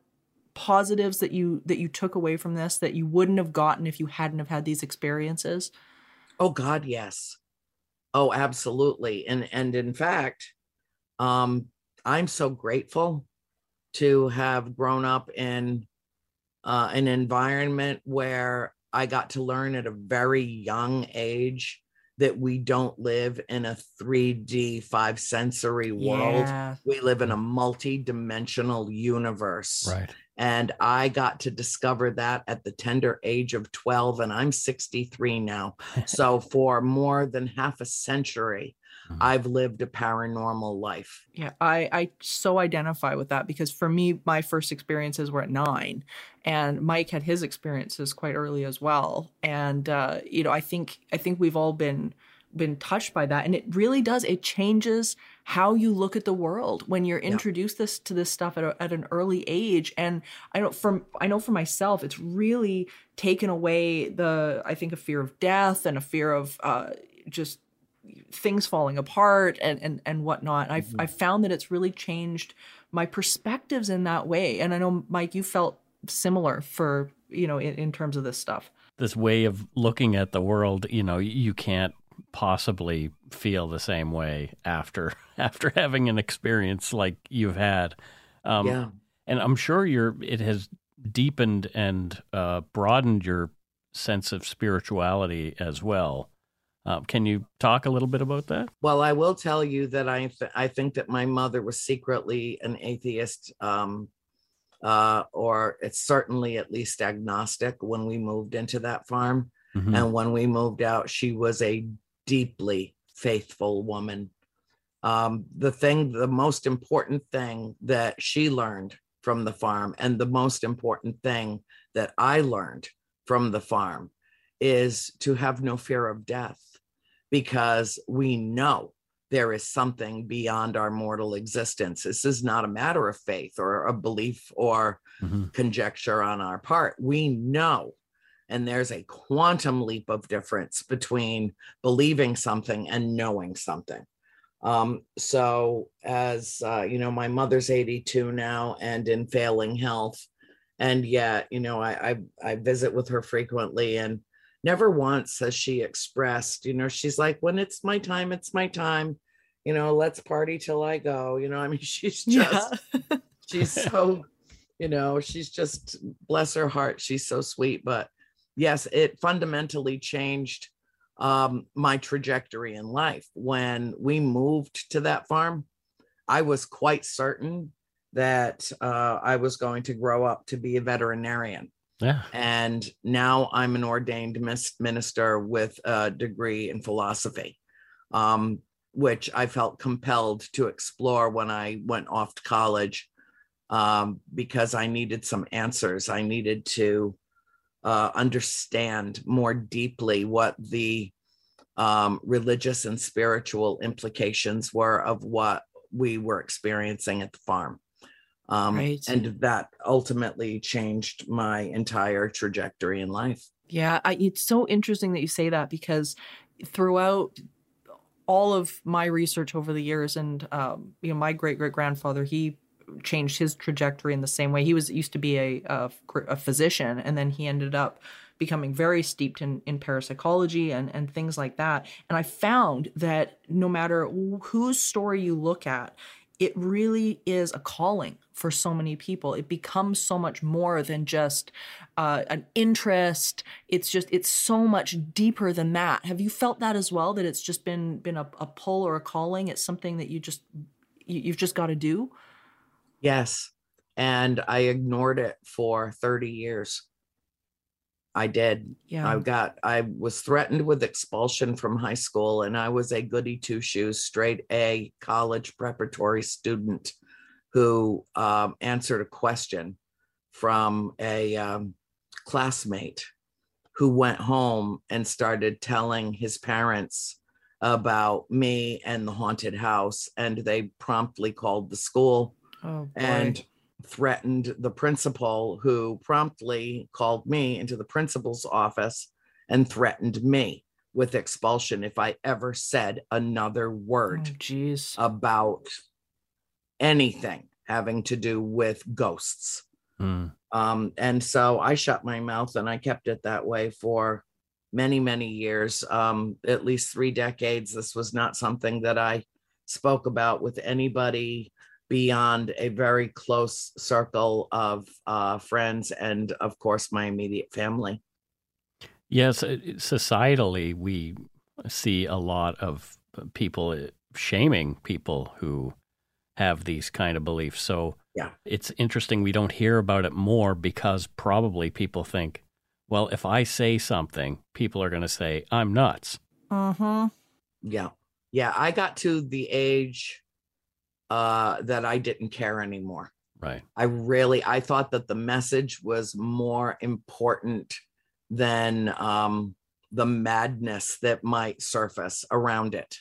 positives that you that you took away from this that you wouldn't have gotten if you hadn't have had these experiences? Oh god yes. Oh absolutely. And and in fact um i'm so grateful to have grown up in uh, an environment where I got to learn at a very young age that we don't live in a 3D five sensory world. Yeah. We live in a multi-dimensional universe. Right. And I got to discover that at the tender age of 12, and I'm 63 now. so for more than half a century, mm-hmm. I've lived a paranormal life. Yeah, I, I so identify with that because for me, my first experiences were at nine, and Mike had his experiences quite early as well. And uh, you know, I think I think we've all been been touched by that and it really does it changes how you look at the world when you're introduced this to this stuff at, a, at an early age and i know from i know for myself it's really taken away the i think a fear of death and a fear of uh, just things falling apart and and and whatnot. I've mm-hmm. I've found that it's really changed my perspectives in that way. And I know Mike, you felt similar for you know in, in terms of this stuff. This way of looking at the world, you know, you can't possibly feel the same way after after having an experience like you've had. Um, yeah. And I'm sure you're it has deepened and uh, broadened your sense of spirituality as well. Um, can you talk a little bit about that? Well, I will tell you that I th- I think that my mother was secretly an atheist, um, uh, or it's certainly at least agnostic when we moved into that farm, mm-hmm. and when we moved out, she was a deeply faithful woman. Um, the thing, the most important thing that she learned from the farm, and the most important thing that I learned from the farm is to have no fear of death because we know there is something beyond our mortal existence. This is not a matter of faith or a belief or mm-hmm. conjecture on our part. We know. And there's a quantum leap of difference between believing something and knowing something. Um, so, as uh, you know, my mother's 82 now and in failing health. And yet, you know, I, I, I visit with her frequently and never once has she expressed, you know, she's like, when it's my time, it's my time. You know, let's party till I go. You know, I mean, she's just, yeah. she's so, you know, she's just, bless her heart, she's so sweet. But yes, it fundamentally changed um, my trajectory in life. When we moved to that farm, I was quite certain that uh, I was going to grow up to be a veterinarian. Yeah. And now I'm an ordained minister with a degree in philosophy, um, which I felt compelled to explore when I went off to college um, because I needed some answers. I needed to uh, understand more deeply what the um, religious and spiritual implications were of what we were experiencing at the farm. Um, right. And that ultimately changed my entire trajectory in life. Yeah, I, it's so interesting that you say that because throughout all of my research over the years, and um, you know, my great great grandfather, he changed his trajectory in the same way. He was used to be a, a, a physician, and then he ended up becoming very steeped in, in parapsychology and, and things like that. And I found that no matter whose story you look at, it really is a calling for so many people. It becomes so much more than just uh, an interest. It's just it's so much deeper than that. Have you felt that as well? That it's just been been a, a pull or a calling. It's something that you just you, you've just got to do. Yes, and I ignored it for thirty years. I did. Yeah. I got, I was threatened with expulsion from high school, and I was a goody two shoes, straight A college preparatory student who um, answered a question from a um, classmate who went home and started telling his parents about me and the haunted house. And they promptly called the school. Oh, and threatened the principal, who promptly called me into the principal's office and threatened me with expulsion if I ever said another word oh, about anything having to do with ghosts. Mm. Um, and so I shut my mouth and I kept it that way for many, many years, um, at least three decades. This was not something that I spoke about with anybody beyond a very close circle of uh, friends and, of course, my immediate family. Yes, societally, we see a lot of people uh, shaming people who have these kind of beliefs. So yeah. it's interesting we don't hear about it more because probably people think, well, if I say something, people are going to say I'm nuts. Uh-huh. Yeah. Yeah, I got to the age uh, that I didn't care anymore. Right. I really I thought that the message was more important than um, the madness that might surface around it.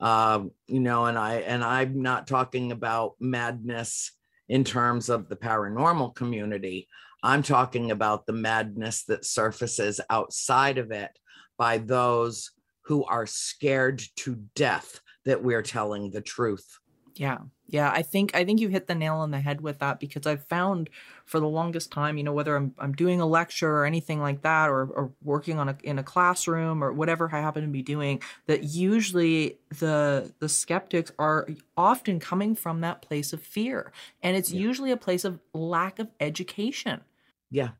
Um, you know, and I and I'm not talking about madness in terms of the paranormal community. I'm talking about the madness that surfaces outside of it by those who are scared to death that we're telling the truth. Yeah. Yeah, I think I think you hit the nail on the head with that because I've found for the longest time, you know, whether I'm I'm doing a lecture or anything like that, or, or working on a in a classroom or whatever I happen to be doing, that usually the the skeptics are often coming from that place of fear, and it's yeah. usually a place of lack of education. Yeah,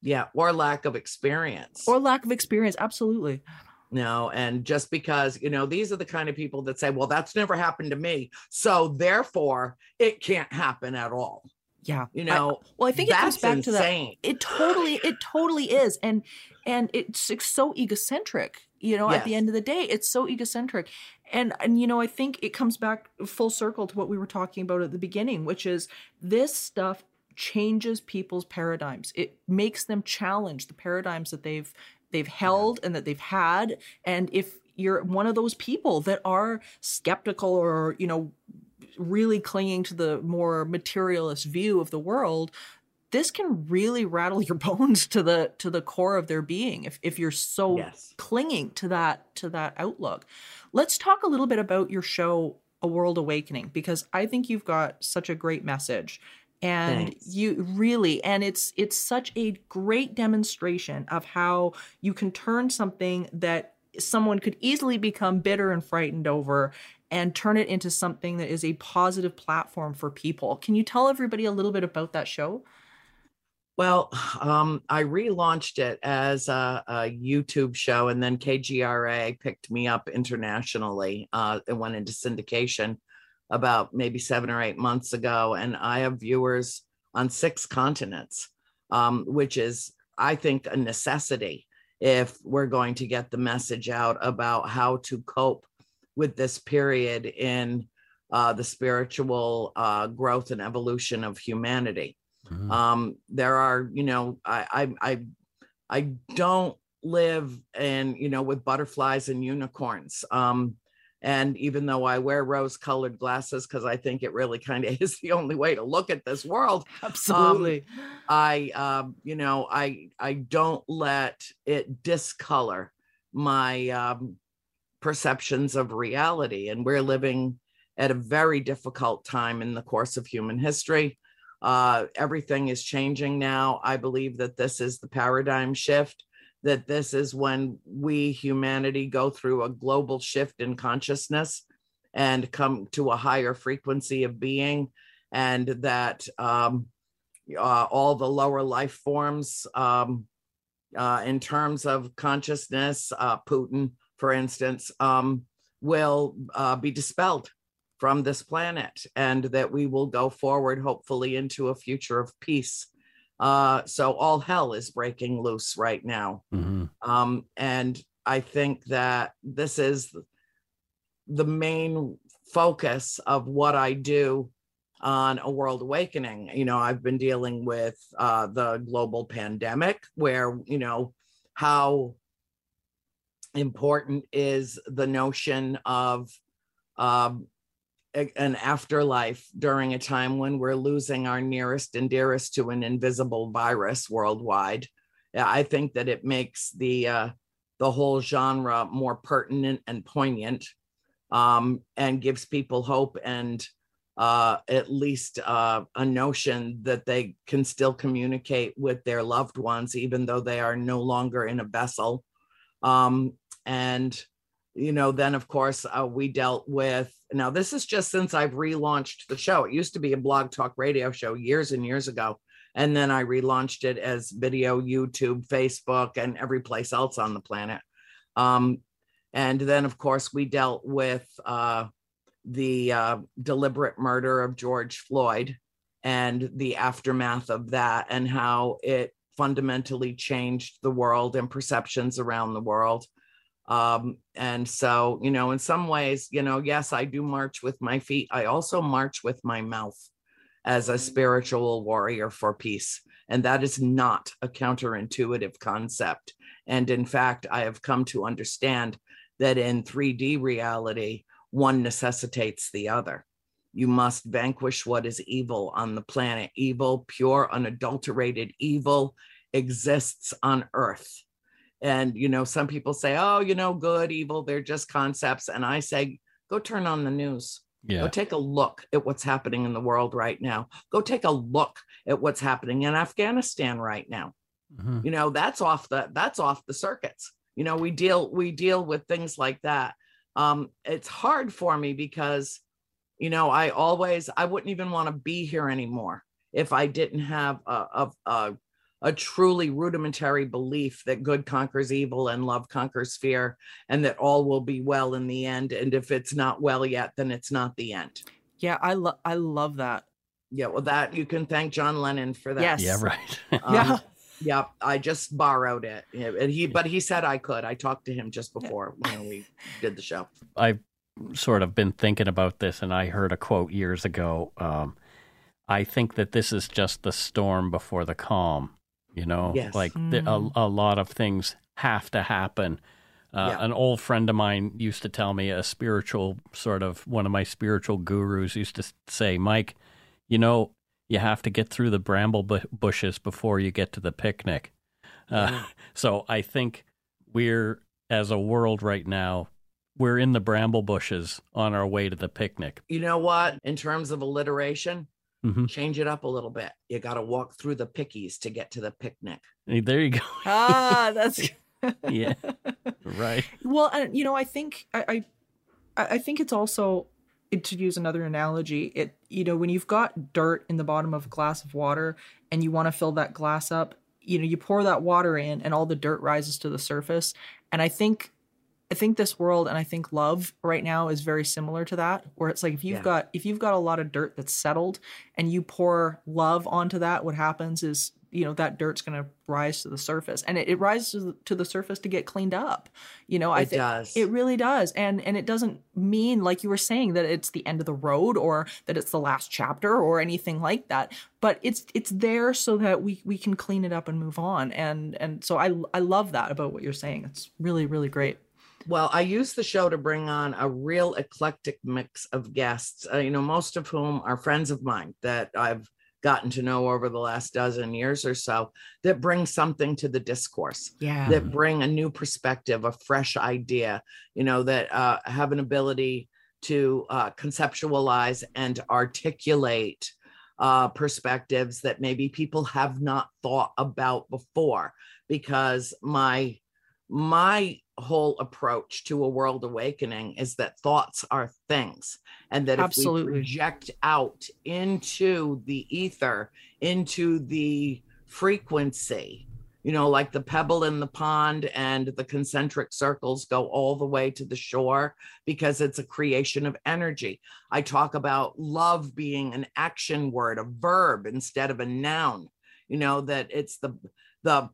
yeah, or lack of experience, or lack of experience. Absolutely no and just because you know these are the kind of people that say well that's never happened to me so therefore it can't happen at all yeah you know I, well i think it comes back insane. to that it totally it totally is and and it's, it's so egocentric you know yes. at the end of the day it's so egocentric and and you know i think it comes back full circle to what we were talking about at the beginning which is this stuff changes people's paradigms. It makes them challenge the paradigms that they've they've held and that they've had and if you're one of those people that are skeptical or you know really clinging to the more materialist view of the world this can really rattle your bones to the to the core of their being if if you're so yes. clinging to that to that outlook let's talk a little bit about your show a world awakening because i think you've got such a great message and Thanks. you really and it's it's such a great demonstration of how you can turn something that someone could easily become bitter and frightened over and turn it into something that is a positive platform for people. Can you tell everybody a little bit about that show? Well, um, I relaunched it as a, a, YouTube show, and then KGRA picked me up internationally. Uh, it went into syndication about maybe seven or eight months ago, and I have viewers on six continents, um, which is, I think, a necessity if we're going to get the message out about how to cope with this period in uh, the spiritual uh, growth and evolution of humanity. Mm-hmm. Um, there are, you know, I, I, I, I don't live in, you know, with butterflies and unicorns. Um, and even though I wear rose colored glasses, because I think it really kind of is the only way to look at this world. Absolutely. Um, I, um, you know, I, I don't let it discolor my um, perceptions of reality. And we're living at a very difficult time in the course of human history. Uh, everything is changing now. I believe that this is the paradigm shift that this is when we, humanity, go through a global shift in consciousness and come to a higher frequency of being, and that um, uh, all the lower life forms, um, uh, in terms of consciousness, uh, Putin, for instance, um, will uh, be dispelled from this planet, and that we will go forward, hopefully, into a future of peace uh, so all hell is breaking loose right now. Mm-hmm. Um, and I think that this is the main focus of what I do on a world awakening. You know, I've been dealing with uh, the global pandemic, where, you know, how important is the notion of um, an afterlife during a time when we're losing our nearest and dearest to an invisible virus worldwide. I think that it makes the uh, the whole genre more pertinent and poignant, um, and gives people hope and uh, at least uh, a notion that they can still communicate with their loved ones, even though they are no longer in a vessel. Um, and you know, then of course uh, we dealt with. Now this is just since I've relaunched the show. It used to be a BlogTalkRadio show years and years ago, and then I relaunched it as video, YouTube, Facebook, and every place else on the planet. Um, and then of course we dealt with uh, the uh, deliberate murder of George Floyd and the aftermath of that, and how it fundamentally changed the world and perceptions around the world. Um, and so, you know, in some ways, you know, yes, I do march with my feet. I also march with my mouth as a mm-hmm. spiritual warrior for peace. And that is not a counterintuitive concept. And in fact, I have come to understand that in 3D reality, one necessitates the other. You must vanquish what is evil on the planet. Evil, pure, unadulterated evil, exists on earth and, you know, some people say, oh, you know, good, evil, they're just concepts. And I say, go turn on the news. Yeah. Go take a look at what's happening in the world right now. Go take a look at what's happening in Afghanistan right now. Mm-hmm. You know, that's off the that's off the circuits. You know, we deal we deal with things like that. Um, it's hard for me because, you know, I always I wouldn't even want to be here anymore if I didn't have a, a, a a truly rudimentary belief that good conquers evil and love conquers fear and that all will be well in the end and if it's not well yet then it's not the end. Yeah i love i love that. Yeah well that you can thank john lennon for that. Yes. Yeah right. Um, yeah yeah i just borrowed it. And he but he said i could. I talked to him just before yeah. when we did the show. I've sort of been thinking about this and i heard a quote years ago um, i think that this is just the storm before the calm you know, yes. like mm. the, a, a lot of things have to happen. Uh, Yeah. An old friend of mine used to tell me, a spiritual sort of one of my spiritual gurus used to say, Mike, you know, you have to get through the bramble bu- bushes before you get to the picnic. Uh, so I think we're, as a world right now, we're in the bramble bushes on our way to the picnic. You know what? In terms of alliteration, hmm change it up a little bit. You got to walk through the pickies to get to the picnic. There you go. ah, that's Yeah. Right. Well, and you know, I think I, I, I think it's also to use another analogy. It you know when you've got dirt in the bottom of a glass of water and you want to fill that glass up, you know, you pour that water in and all the dirt rises to the surface. And I think, I think this world and I think love right now is very similar to that, where it's like if you've Yeah. got if you've got a lot of dirt that's settled and you pour love onto that, what happens is you know that dirt's going to rise to the surface and it, it rises to the, surface to get cleaned up you know i it think does. it really does. And and it doesn't mean like you were saying that it's the end of the road or that it's the last chapter or anything like that. But it's it's there so that we we can clean it up and move on. And and so I I love that about what you're saying. It's really really great. Well, I use the show to bring on a real eclectic mix of guests, uh, you know, most of whom are friends of mine that I've gotten to know over the last dozen years or so that bring something to the discourse, Yeah. that bring a new perspective, a fresh idea, you know, that uh, have an ability to uh, conceptualize and articulate uh, perspectives that maybe people have not thought about before because my my whole approach to a world awakening is that thoughts are things and that if Absolutely. we project out into the ether into the frequency you know like the pebble in the pond and the concentric circles go all the way to the shore because it's a creation of energy i talk about love being an action word a verb instead of a noun you know that it's the the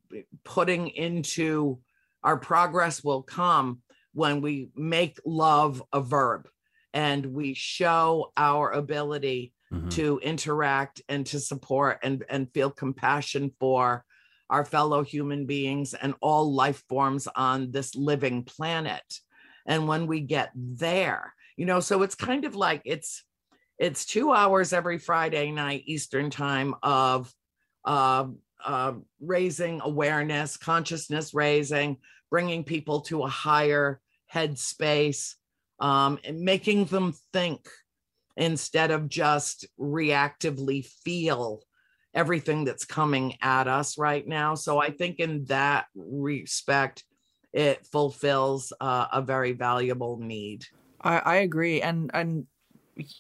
putting into our progress will come when we make love a verb and we show our ability Mhm. to interact and to support and, and feel compassion for our fellow human beings and all life forms on this living planet. And when we get there, you know, so it's kind of like it's it's two hours every Friday night Eastern time of uh, uh, raising awareness, consciousness raising, bringing people to a higher headspace, um, and making them think instead of just reactively feel everything that's coming at us right now. So I think in that respect, it fulfills uh, a very valuable need. I, I agree. And and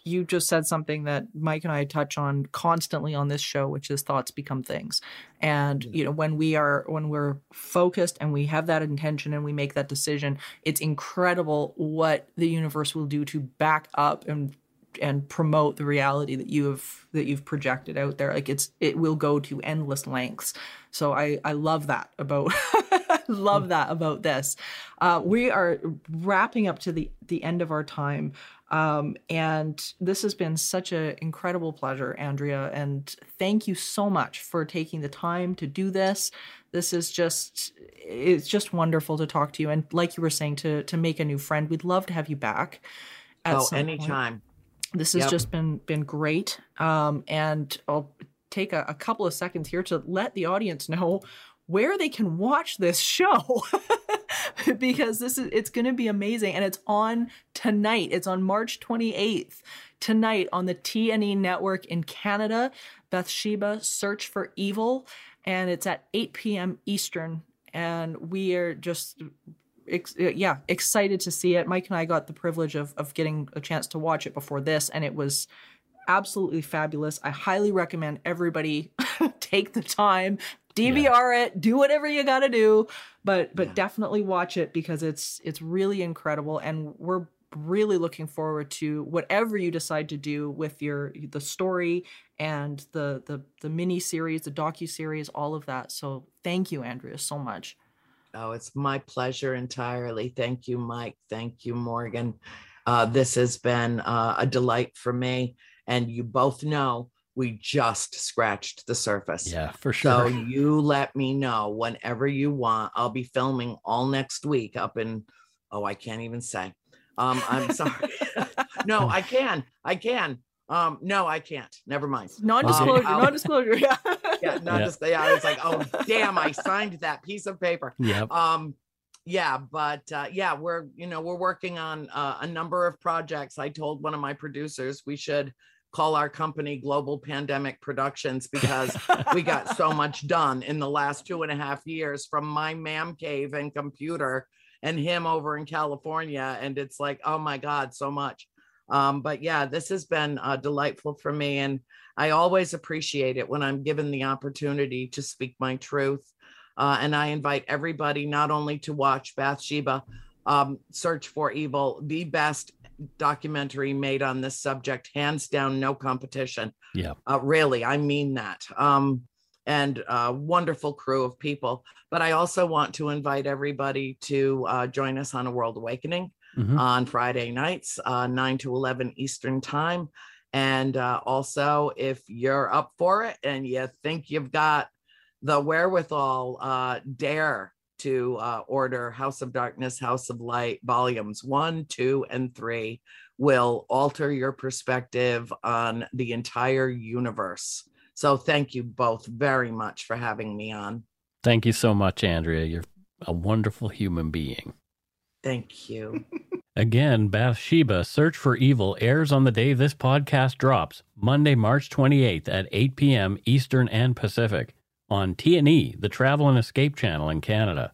you just said something that Mike and I touch on constantly on this show, which is thoughts become things. And you know, when we are when we're focused and we have that intention and we make that decision, it's incredible what the universe will do to back up and and promote the reality that you have that you've projected out there. Like it's it will go to endless lengths. So i i love that about love that about this. Uh, we are wrapping up to the the end of our time um, and this has been such an incredible pleasure andrea and thank you so much for taking the time to do this this is just it's just wonderful to talk to you and like you were saying to to make a new friend we'd love to have you back at oh, point. anytime. This has Yep. just been been great. Um, and I'll take a, a couple of seconds here to let the audience know where they can watch this show. Because this is it's going to be amazing and it's on tonight. It's on march 28th tonight on the T&E network in canada. Bathsheba search for evil and it's at 8 p.m eastern and we are just ex- yeah excited to see it. Mike and i got the privilege of, of getting a chance to watch it before this and it was absolutely fabulous. I highly recommend everybody take the time dvr it do whatever you gotta do but but Yeah. definitely watch it because it's it's really incredible and we're really looking forward to whatever you decide to do with your the story and the the the mini series the docu series all of that so thank you andrea so much Oh, it's my pleasure entirely. Thank you, Mike. Thank you, Morgan. Uh, this has been uh, a delight for me. And you both know we just scratched the surface. Yeah, for sure. So you let me know whenever you want. I'll be filming all next week up in oh, I can't even say. Um, I'm sorry. no, I can. I can. Um, no, I can't. Never mind. Non-disclosure. Um, non-disclosure. Yeah. Yeah, not Yeah. just yeah, I was like, oh damn, I signed that piece of paper. Yeah. Um, yeah, but uh, yeah, we're you know we're working on uh, a number of projects. I told one of my producers we should call our company Global Pandemic Productions because we got so much done in the last two and a half years from my mam cave and computer and him over in California. And it's like, oh my God, so much. Um, but yeah, this has been uh, delightful for me. And I always appreciate it when I'm given the opportunity to speak my truth. Uh, and I invite everybody not only to watch Bathsheba, um, Search for Evil, the best documentary made on this subject, hands down, no competition. Yeah. Uh, really, I mean that. Um, and a wonderful crew of people. But I also want to invite everybody to uh, join us on A World Awakening Mhm. on Friday nights, uh, 9 to 11 Eastern Time. And uh, also, if you're up for it and you think you've got the wherewithal, uh, dare to uh, order House of Darkness, House of Light volumes one, two, and three will alter your perspective on the entire universe. So, thank you both very much for having me on. Thank you so much, Andrea. You're a wonderful human being. Thank you. Again, Bathsheba Search for Evil airs on the day this podcast drops, Monday, March 28th at 8 p.m. Eastern and Pacific on T&E, the Travel and Escape channel in Canada.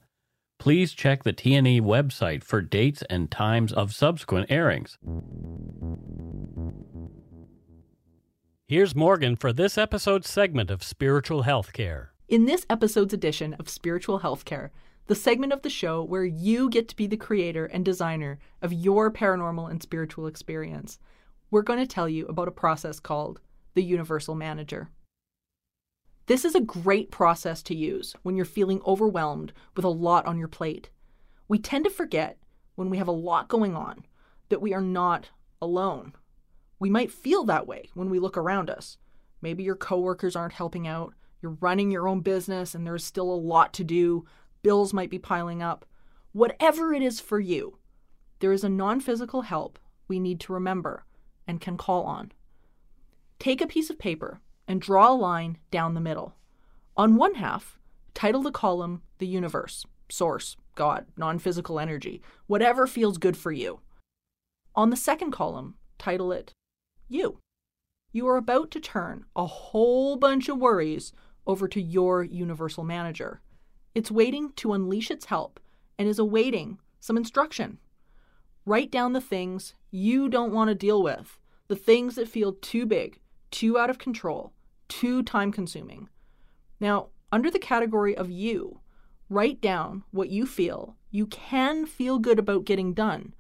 Please check the T&E website for dates and times of subsequent airings. Here's Morgan for this episode's segment of Spiritual Healthcare. In this episode's edition of Spiritual Healthcare, the segment of the show where you get to be the creator and designer of your paranormal and spiritual experience, we're going to tell you about a process called the Universal Manager. This is a great process to use when you're feeling overwhelmed with a lot on your plate. We tend to forget when we have a lot going on that we are not alone. We might feel that way when we look around us. Maybe your coworkers aren't helping out, you're running your own business and there's still a lot to do, bills might be piling up. Whatever it is for you, there is a non physical help we need to remember and can call on. Take a piece of paper and draw a line down the middle. On one half, title the column The Universe, Source, God, non physical energy, whatever feels good for you. On the second column, title it You. You are about to turn a whole bunch of worries over to your universal manager. It's waiting to unleash its help and is awaiting some instruction. Write down the things you don't want to deal with, the things that feel too big, too out of control, too time consuming. Now, under the category of you, write down what you feel you can feel good about getting done.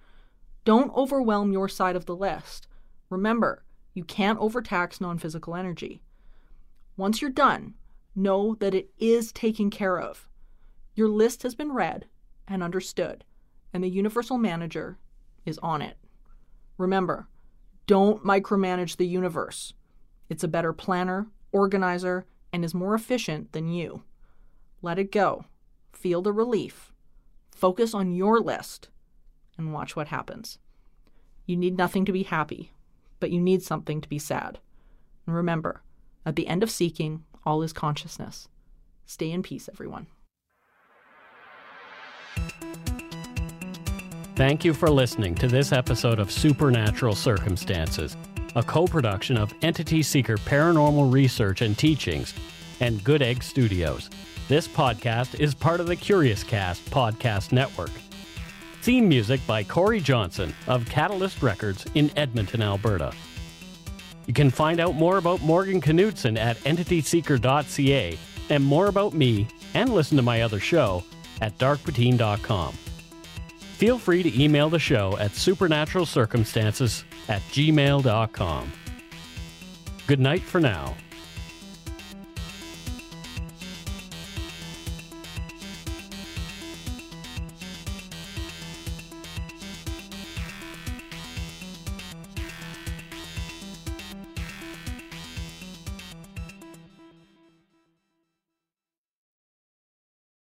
Don't overwhelm your side of the list. Remember, you can't overtax non physical energy. Once you're done, know that it is taken care of. Your list has been read and understood, and the Universal Manager is on it. Remember, don't micromanage the universe. It's a better planner, organizer, and is more efficient than you. Let it go. Feel the relief. Focus on your list and watch what happens. You need nothing to be happy, but you need something to be sad. And remember, at the end of seeking, all is consciousness. Stay in peace, everyone. Thank you for listening to this episode of Supernatural Circumstances, a co production of Entity Seeker Paranormal Research and Teachings and Good Egg Studios. This podcast is part of the Curious Cast podcast network. Theme music by Corey Johnson of Catalyst Records in Edmonton, Alberta. You can find out more about Morgan Knudsen at entityseeker.ca and more about me and listen to my other show at darkpatine.com. Feel free to email the show at supernaturalcircumstances at gmail.com. Good night for now.